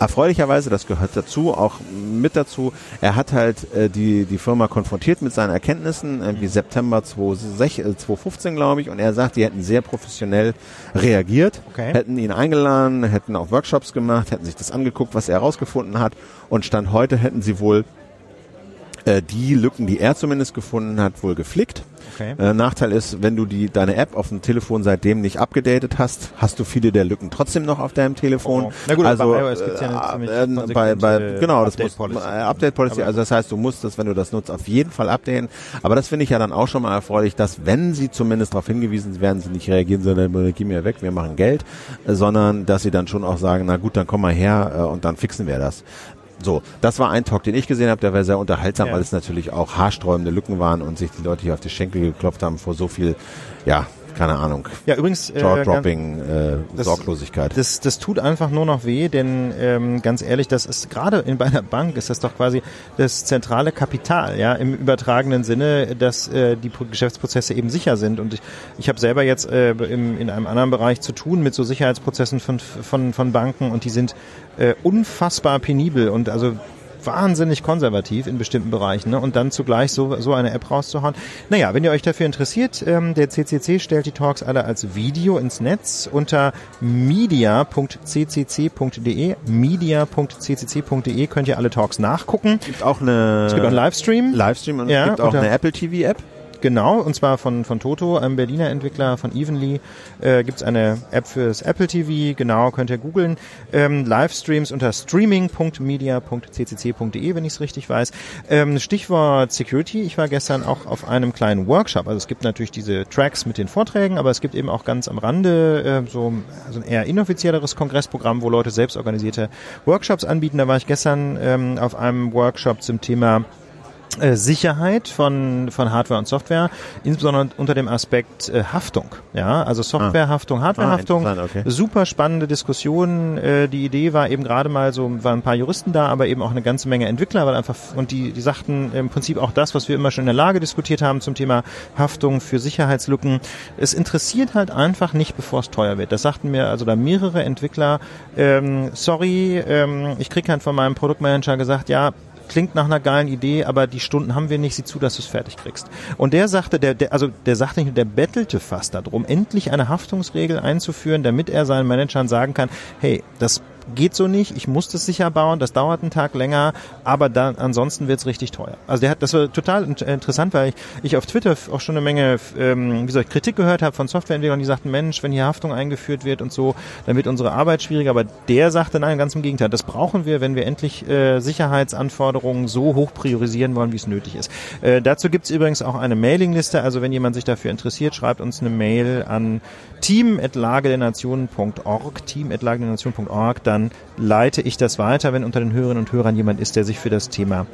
erfreulicherweise, das gehört dazu, auch mit dazu, er hat halt äh, die, die Firma konfrontiert mit seinen Erkenntnissen, irgendwie September 2015, glaube ich, und er sagt, die hätten sehr professionell reagiert, okay. hätten ihn eingeladen, hätten auch Workshops gemacht, hätten sich das angeguckt, was er herausgefunden hat und Stand heute hätten sie wohl äh, die Lücken, die er zumindest gefunden hat, wohl geflickt Okay. Äh, Nachteil ist, wenn du die deine App auf dem Telefon seitdem nicht abgedatet hast, hast du viele der Lücken trotzdem noch auf deinem Telefon. Oh. Na gut, also bei iOS gibt's ja eine äh, bei, bei, genau, das Update Policy. Muss, äh, Update Policy. Also das heißt, du musst das, wenn du das nutzt, auf jeden Fall updaten. Aber das finde ich ja dann auch schon mal erfreulich, dass wenn sie zumindest darauf hingewiesen werden, sie nicht reagieren, sondern geh mir weg, wir machen Geld, äh, sondern dass sie dann schon auch sagen, na gut, dann komm mal her äh, und dann fixen wir das. So, das war ein Talk, den ich gesehen habe, der war sehr unterhaltsam, ja. weil es natürlich auch haarsträubende Lücken waren und sich die Leute hier auf die Schenkel geklopft haben vor so viel, ja, keine Ahnung. Ja, übrigens. Äh, Jaw-dropping, äh, das, Sorglosigkeit. Das, das tut einfach nur noch weh, denn ähm, ganz ehrlich, das ist gerade in bei einer Bank ist das doch quasi das zentrale Kapital, ja, im übertragenen Sinne, dass äh, die Geschäftsprozesse eben sicher sind. Und ich, ich habe selber jetzt äh, im, in einem anderen Bereich zu tun mit so Sicherheitsprozessen von, von, von Banken und die sind äh, unfassbar penibel und also wahnsinnig konservativ in bestimmten Bereichen ne? und dann zugleich so, so eine App rauszuhauen. Naja, wenn ihr euch dafür interessiert, ähm, der CCC stellt die Talks alle als Video ins Netz unter media.ccc.de media.ccc.de könnt ihr alle Talks nachgucken. Es gibt auch eine es gibt einen Livestream. Livestream und ja, es gibt auch eine Apple TV App. Genau, und zwar von, von Toto, einem Berliner Entwickler von Evenly, äh, gibt eine App fürs Apple TV, genau, könnt ihr googeln. Ähm, Livestreams unter streaming.media.ccc.de, wenn ich es richtig weiß. Ähm, Stichwort Security, ich war gestern auch auf einem kleinen Workshop, also es gibt natürlich diese Tracks mit den Vorträgen, aber es gibt eben auch ganz am Rande äh, so also ein eher inoffizielleres Kongressprogramm, wo Leute selbst organisierte Workshops anbieten. Da war ich gestern ähm, auf einem Workshop zum Thema Sicherheit von, von Hardware und Software, insbesondere unter dem Aspekt äh, Haftung. Ja, also Softwarehaftung, ah. Hardwarehaftung. Ah, okay. Super spannende Diskussion. Äh, die Idee war eben gerade mal so, waren ein paar Juristen da, aber eben auch eine ganze Menge Entwickler, weil einfach und die, die sagten im Prinzip auch das, was wir immer schon in der Lage diskutiert haben zum Thema Haftung für Sicherheitslücken. Es interessiert halt einfach nicht, bevor es teuer wird. Das sagten mir also da mehrere Entwickler. Ähm, sorry, ähm, ich krieg halt von meinem Produktmanager gesagt, ja, klingt nach einer geilen Idee, aber die Stunden haben wir nicht, sieh zu, dass du es fertig kriegst. Und der sagte, der, der, also der sagte nicht, der bettelte fast darum, endlich eine Haftungsregel einzuführen, damit er seinen Managern sagen kann, hey, das geht so nicht, ich muss das sicher bauen, das dauert einen Tag länger, aber dann ansonsten wird's richtig teuer. Also der hat, das war total interessant, weil ich, ich auf Twitter auch schon eine Menge, ähm, wie soll ich, Kritik gehört habe von Softwareentwicklern, die sagten, Mensch, wenn hier Haftung eingeführt wird und so, dann wird unsere Arbeit schwieriger, aber der sagte, nein, ganz im Gegenteil, das brauchen wir, wenn wir endlich äh, Sicherheitsanforderungen so hoch priorisieren wollen, wie es nötig ist. Äh, dazu gibt's übrigens auch eine Mailingliste, also wenn jemand sich dafür interessiert, schreibt uns eine Mail an team.lagedernation.org, team.lagedernation.org, dann leite ich das weiter, wenn unter den Hörerinnen und Hörern jemand ist, der sich für das Thema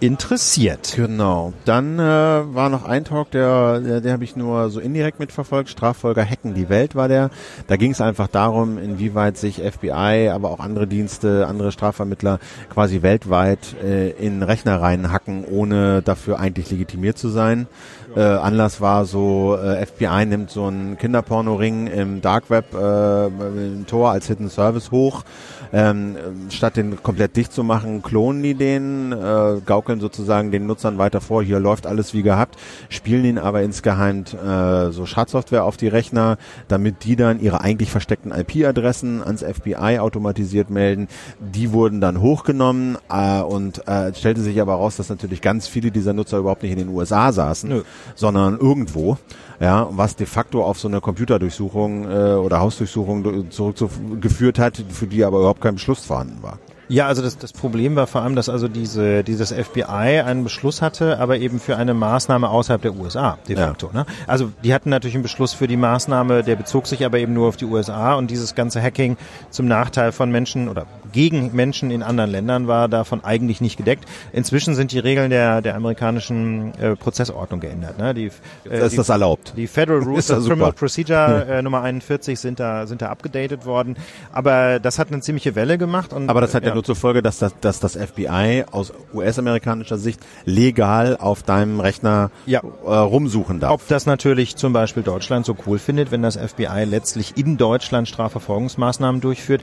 interessiert. Genau. Dann äh, war noch ein Talk, der, der, der habe ich nur so indirekt mitverfolgt. Straffolger hacken die Welt war der. Da ging es einfach darum, inwieweit sich FBI, aber auch andere Dienste, andere Strafvermittler quasi weltweit äh, in Rechner reinhacken, ohne dafür eigentlich legitimiert zu sein. Äh, Anlass war so, äh, FBI nimmt so einen Kinderporno-Ring im Dark Web äh, im Tor als Hidden Service hoch. Ähm, statt den komplett dicht zu machen, klonen die den, äh, gaukeln sozusagen den Nutzern weiter vor, hier läuft alles wie gehabt, spielen ihn aber insgeheim äh, so Schadsoftware auf die Rechner, damit die dann ihre eigentlich versteckten IP-Adressen ans FBI automatisiert melden. Die wurden dann hochgenommen äh, und äh, stellte sich aber raus, dass natürlich ganz viele dieser Nutzer überhaupt nicht in den USA saßen. Nö sondern irgendwo. Ja, was de facto auf so eine Computerdurchsuchung äh, oder Hausdurchsuchung zurückgeführt hat, für die aber überhaupt kein Beschluss vorhanden war. Ja, also das, das Problem war vor allem, dass also diese, dieses FBI einen Beschluss hatte, aber eben für eine Maßnahme außerhalb der USA de facto. Ja. Ne? Also die hatten natürlich einen Beschluss für die Maßnahme, der bezog sich aber eben nur auf die USA und dieses ganze Hacking zum Nachteil von Menschen oder gegen Menschen in anderen Ländern war davon eigentlich nicht gedeckt. Inzwischen sind die Regeln der, der amerikanischen äh, Prozessordnung geändert. Ne? Die, äh, ist die, das erlaubt. Die Federal [laughs] Rules of Criminal Procedure [laughs] äh, Nummer 41 sind da, sind da abgedatet worden. Aber das hat eine ziemliche Welle gemacht. Und, Aber das hat ja, ja nur zur Folge, dass das, dass das FBI aus US-amerikanischer Sicht legal auf deinem Rechner ja. äh, rumsuchen darf. Ob das natürlich zum Beispiel Deutschland so cool findet, wenn das FBI letztlich in Deutschland Strafverfolgungsmaßnahmen durchführt,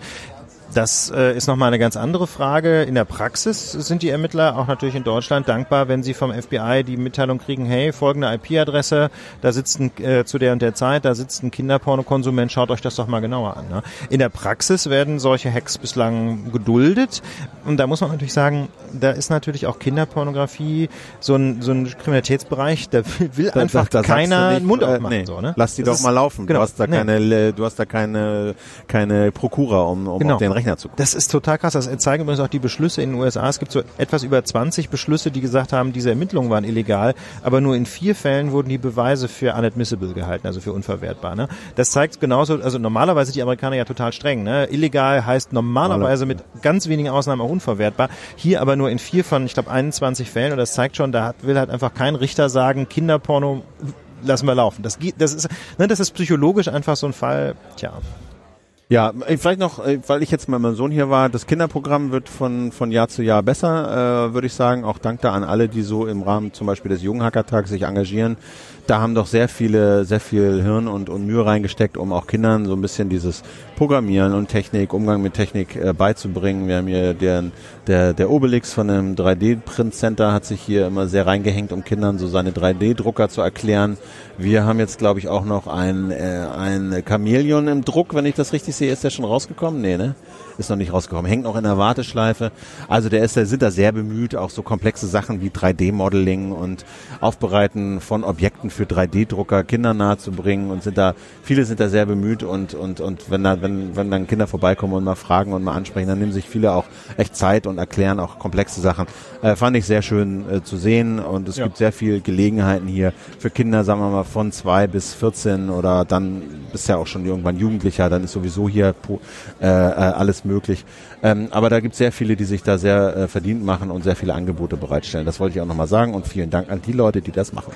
Das äh, ist nochmal eine ganz andere Frage. In der Praxis sind die Ermittler auch natürlich in Deutschland dankbar, wenn sie vom FBI die Mitteilung kriegen, hey, folgende IP-Adresse, da sitzt ein, äh, zu der und der Zeit, da sitzt ein Kinderpornokonsument, schaut euch das doch mal genauer an. Ne? In der Praxis werden solche Hacks bislang geduldet. Und da muss man natürlich sagen, da ist natürlich auch Kinderpornografie so ein, so ein Kriminalitätsbereich, da will, da, einfach da, da keiner nicht, Mund aufmachen. Äh, nee, so, ne? Lass die das doch mal laufen. Genau, du hast da nee. keine, du hast da keine, keine Prokura, um, um genau. auf den Rechner zu gucken. Das ist total krass. Das zeigen übrigens auch die Beschlüsse in den USA. Es gibt so etwas über 20 Beschlüsse, die gesagt haben, diese Ermittlungen waren illegal, aber nur in vier Fällen wurden die Beweise für unadmissible gehalten, also für unverwertbar. Ne? Das zeigt genauso, also normalerweise sind die Amerikaner ja total streng. Ne? Illegal heißt normalerweise mit ganz wenigen Ausnahmen auch unverwertbar. Hier aber nur in vier von, ich glaube, 21 Fällen und das zeigt schon, da will halt einfach kein Richter sagen, Kinderporno lassen wir laufen. Das geht, das ist, ne, das ist psychologisch einfach so ein Fall, tja. Ja, äh, vielleicht noch, äh, weil ich jetzt mit meinem Sohn hier war, das Kinderprogramm wird von, von Jahr zu Jahr besser, äh, würde ich sagen. Auch dank da an alle, die so im Rahmen zum Beispiel des Jugendhackertags sich engagieren da haben doch sehr viele, sehr viel Hirn und, und Mühe reingesteckt, um auch Kindern so ein bisschen dieses Programmieren und Technik, Umgang mit Technik äh, beizubringen. Wir haben hier den, der, der Obelix von einem 3D-Print Center hat sich hier immer sehr reingehängt, um Kindern so seine 3D-Drucker zu erklären. Wir haben jetzt, glaube ich, auch noch ein, äh, ein Chamäleon im Druck, wenn ich das richtig sehe. Ist der schon rausgekommen? Nee, ne? Ist noch nicht rausgekommen, hängt noch in der Warteschleife. Also der ist, der sind da sehr bemüht, auch so komplexe Sachen wie 3D-Modeling und Aufbereiten von Objekten für 3D-Drucker Kindern nahe zu bringen und sind da, viele sind da sehr bemüht und, und, und wenn da, wenn, wenn dann Kinder vorbeikommen und mal fragen und mal ansprechen, dann nehmen sich viele auch echt Zeit und erklären auch komplexe Sachen. Äh, fand ich sehr schön äh, zu sehen und es ja. gibt sehr viele Gelegenheiten hier für Kinder, sagen wir mal, von zwei bis 14 oder dann bist ja auch schon irgendwann Jugendlicher, dann ist sowieso hier äh, äh, alles möglich. Ähm, aber da gibt es sehr viele, die sich da sehr äh, verdient machen und sehr viele Angebote bereitstellen. Das wollte ich auch nochmal sagen und vielen Dank an die Leute, die das machen.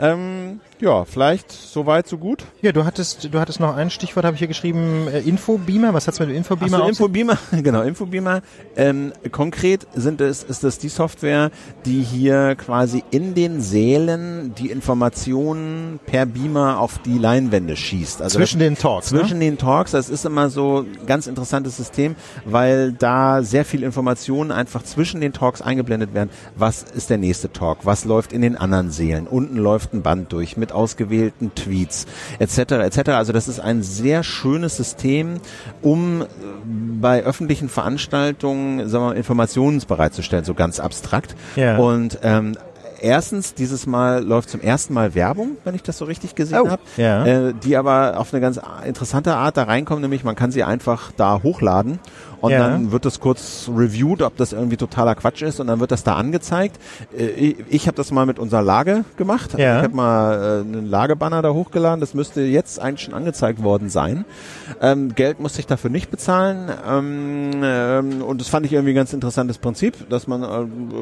Ähm, ja, vielleicht so weit, so gut. Ja, du hattest, du hattest noch ein Stichwort, habe ich hier geschrieben, äh, Infobeamer. Was hat's mit dem Infobeamer Ach so, Infobeamer, [laughs] genau, Infobeamer. Ähm, konkret sind es, ist das die Software, die hier quasi in den Sälen die Informationen per Beamer auf die Leinwände schießt. Also zwischen den Talks. Ne? Zwischen ne? den Talks. Das ist immer so ein ganz interessantes System, weil da sehr viel Informationen einfach zwischen den Talks eingeblendet werden. Was ist der nächste Talk? Was läuft in den anderen Sälen? Unten läuft ein Band durch mit mit ausgewählten Tweets etc. etc. Also das ist ein sehr schönes System, um äh, bei öffentlichen Veranstaltungen sagen wir, Informationen bereitzustellen, so ganz abstrakt. Ja. Und ähm, erstens, dieses Mal läuft zum ersten Mal Werbung, wenn ich das so richtig gesehen oh, habe, ja. äh, die aber auf eine ganz interessante Art da reinkommen, nämlich man kann sie einfach da hochladen und ja. dann wird das kurz reviewed, ob das irgendwie totaler Quatsch ist und dann wird das da angezeigt. Äh, ich ich habe das mal mit unserer Lage gemacht. Ja. Ich habe mal äh, einen Lagebanner da hochgeladen. Das müsste jetzt eigentlich schon angezeigt worden sein. Ähm, Geld musste ich dafür nicht bezahlen ähm, ähm, und das fand ich irgendwie ein ganz interessantes Prinzip, dass man äh,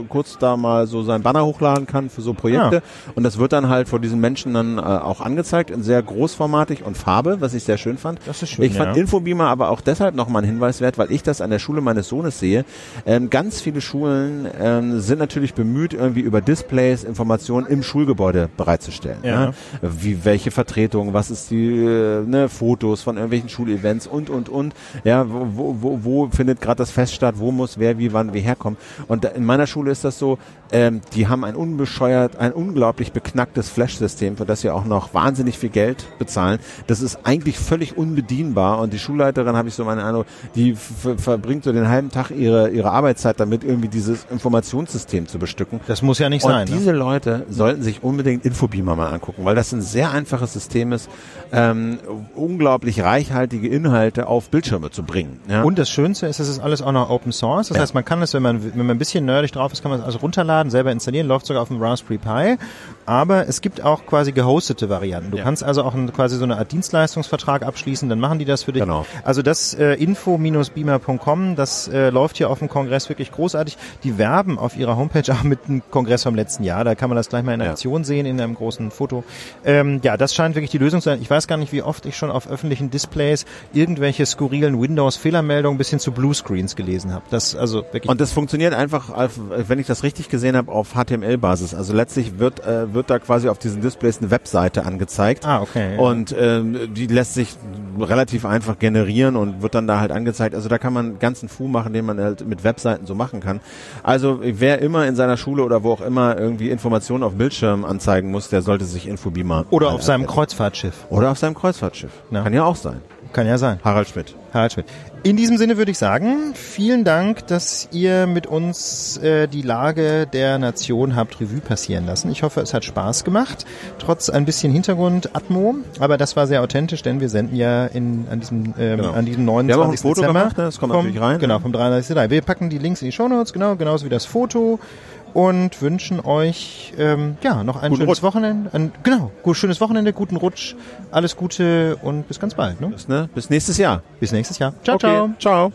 kurz da mal so sein Banner hochladen kann für so Projekte ja. und das wird dann halt vor diesen Menschen dann äh, auch angezeigt in sehr großformatig und Farbe, was ich sehr schön fand. Das ist schön, ich fand Infobeamer aber auch deshalb nochmal ein Hinweis wert, weil ich das an der Schule meines Sohnes sehe, ähm, ganz viele Schulen ähm, sind natürlich bemüht, irgendwie über Displays Informationen im Schulgebäude bereitzustellen. Ja. Ne? Wie welche Vertretung, was ist die äh, ne, Fotos von irgendwelchen Schulevents und und und. Ja, wo, wo, wo findet gerade das Fest statt, wo muss wer wie wann wie herkommen. Und in meiner Schule ist das so, ähm, die haben ein unbescheuert, ein unglaublich beknacktes Flash-System, für das sie auch noch wahnsinnig viel Geld bezahlen. Das ist eigentlich völlig unbedienbar und die Schulleiterin, habe ich so meine Eindruck, die verbringt so den halben Tag ihre, ihre Arbeitszeit damit, irgendwie dieses Informationssystem zu bestücken. Das muss ja nicht und sein. Ne? diese ne? Leute sollten sich unbedingt Infobeamer mal angucken, weil das ein sehr einfaches System ist, ähm, unglaublich reichhaltige Inhalte auf Bildschirme zu bringen. Ja? Und das Schönste ist, es ist alles auch noch Open Source. Das ja. heißt, man kann es, wenn man, wenn man ein bisschen nerdig drauf ist, kann man es also runterladen, selber installieren, läuft sogar auf dem Raspberry Pi. Aber es gibt auch quasi gehostete Varianten. Du ja. kannst also auch ein, quasi so eine Art Dienstleistungsvertrag abschließen, dann machen die das für dich. Genau. Also das äh, info-beamer.com, das äh, läuft hier auf dem Kongress wirklich großartig. Die werben auf ihrer Homepage auch mit dem Kongress vom letzten Jahr. Da kann man das gleich mal in Aktion sehen, in einem großen Foto. Ähm, ja, das scheint wirklich die Lösung zu sein. Ich weiß gar nicht, wie oft ich schon auf öffentlichen Displays irgendwelche skurrilen Windows-Fehlermeldungen bis hin zu Bluescreens gelesen habe. Das also wirklich. Und das funktioniert einfach, wenn ich das richtig gesehen habe, auf HTML-Basis. Also letztlich wird äh, wird da quasi auf diesen Displays eine Webseite angezeigt. Ah, okay. Ja. Und ähm, die lässt sich relativ einfach generieren und wird dann da halt angezeigt. Also da kann man einen ganzen Fu machen, den man halt mit Webseiten so machen kann. Also wer immer in seiner Schule oder wo auch immer irgendwie Informationen auf Bildschirm anzeigen muss, der sollte sich Infobeamer oder auf seinem Kreuzfahrtschiff oder auf seinem Kreuzfahrtschiff. Ja. Kann ja auch sein. Kann ja sein. Harald Schmidt. Harald Schmidt. In diesem Sinne würde ich sagen, vielen Dank, dass ihr mit uns äh, die Lage der Nation habt Revue passieren lassen. Ich hoffe, es hat Spaß gemacht, trotz ein bisschen Hintergrund-Atmo. Aber das war sehr authentisch, denn wir senden ja in, an, diesem, ähm, Genau. an diesem Wir haben 29. auch ein Foto Dezember. gemacht, ne? das kommt vom, natürlich rein. Genau, vom 33. Dezember. Wir packen die Links in die Shownotes, genau, genauso wie das Foto. Und wünschen euch ähm, ja noch ein Guten schönes Rutsch. Wochenende. Ein, genau, schönes Wochenende, guten Rutsch, alles Gute und bis ganz bald. Ne? Bis, ne? Bis nächstes Jahr. Bis nächstes Jahr. Ciao, Okay. ciao. Ciao.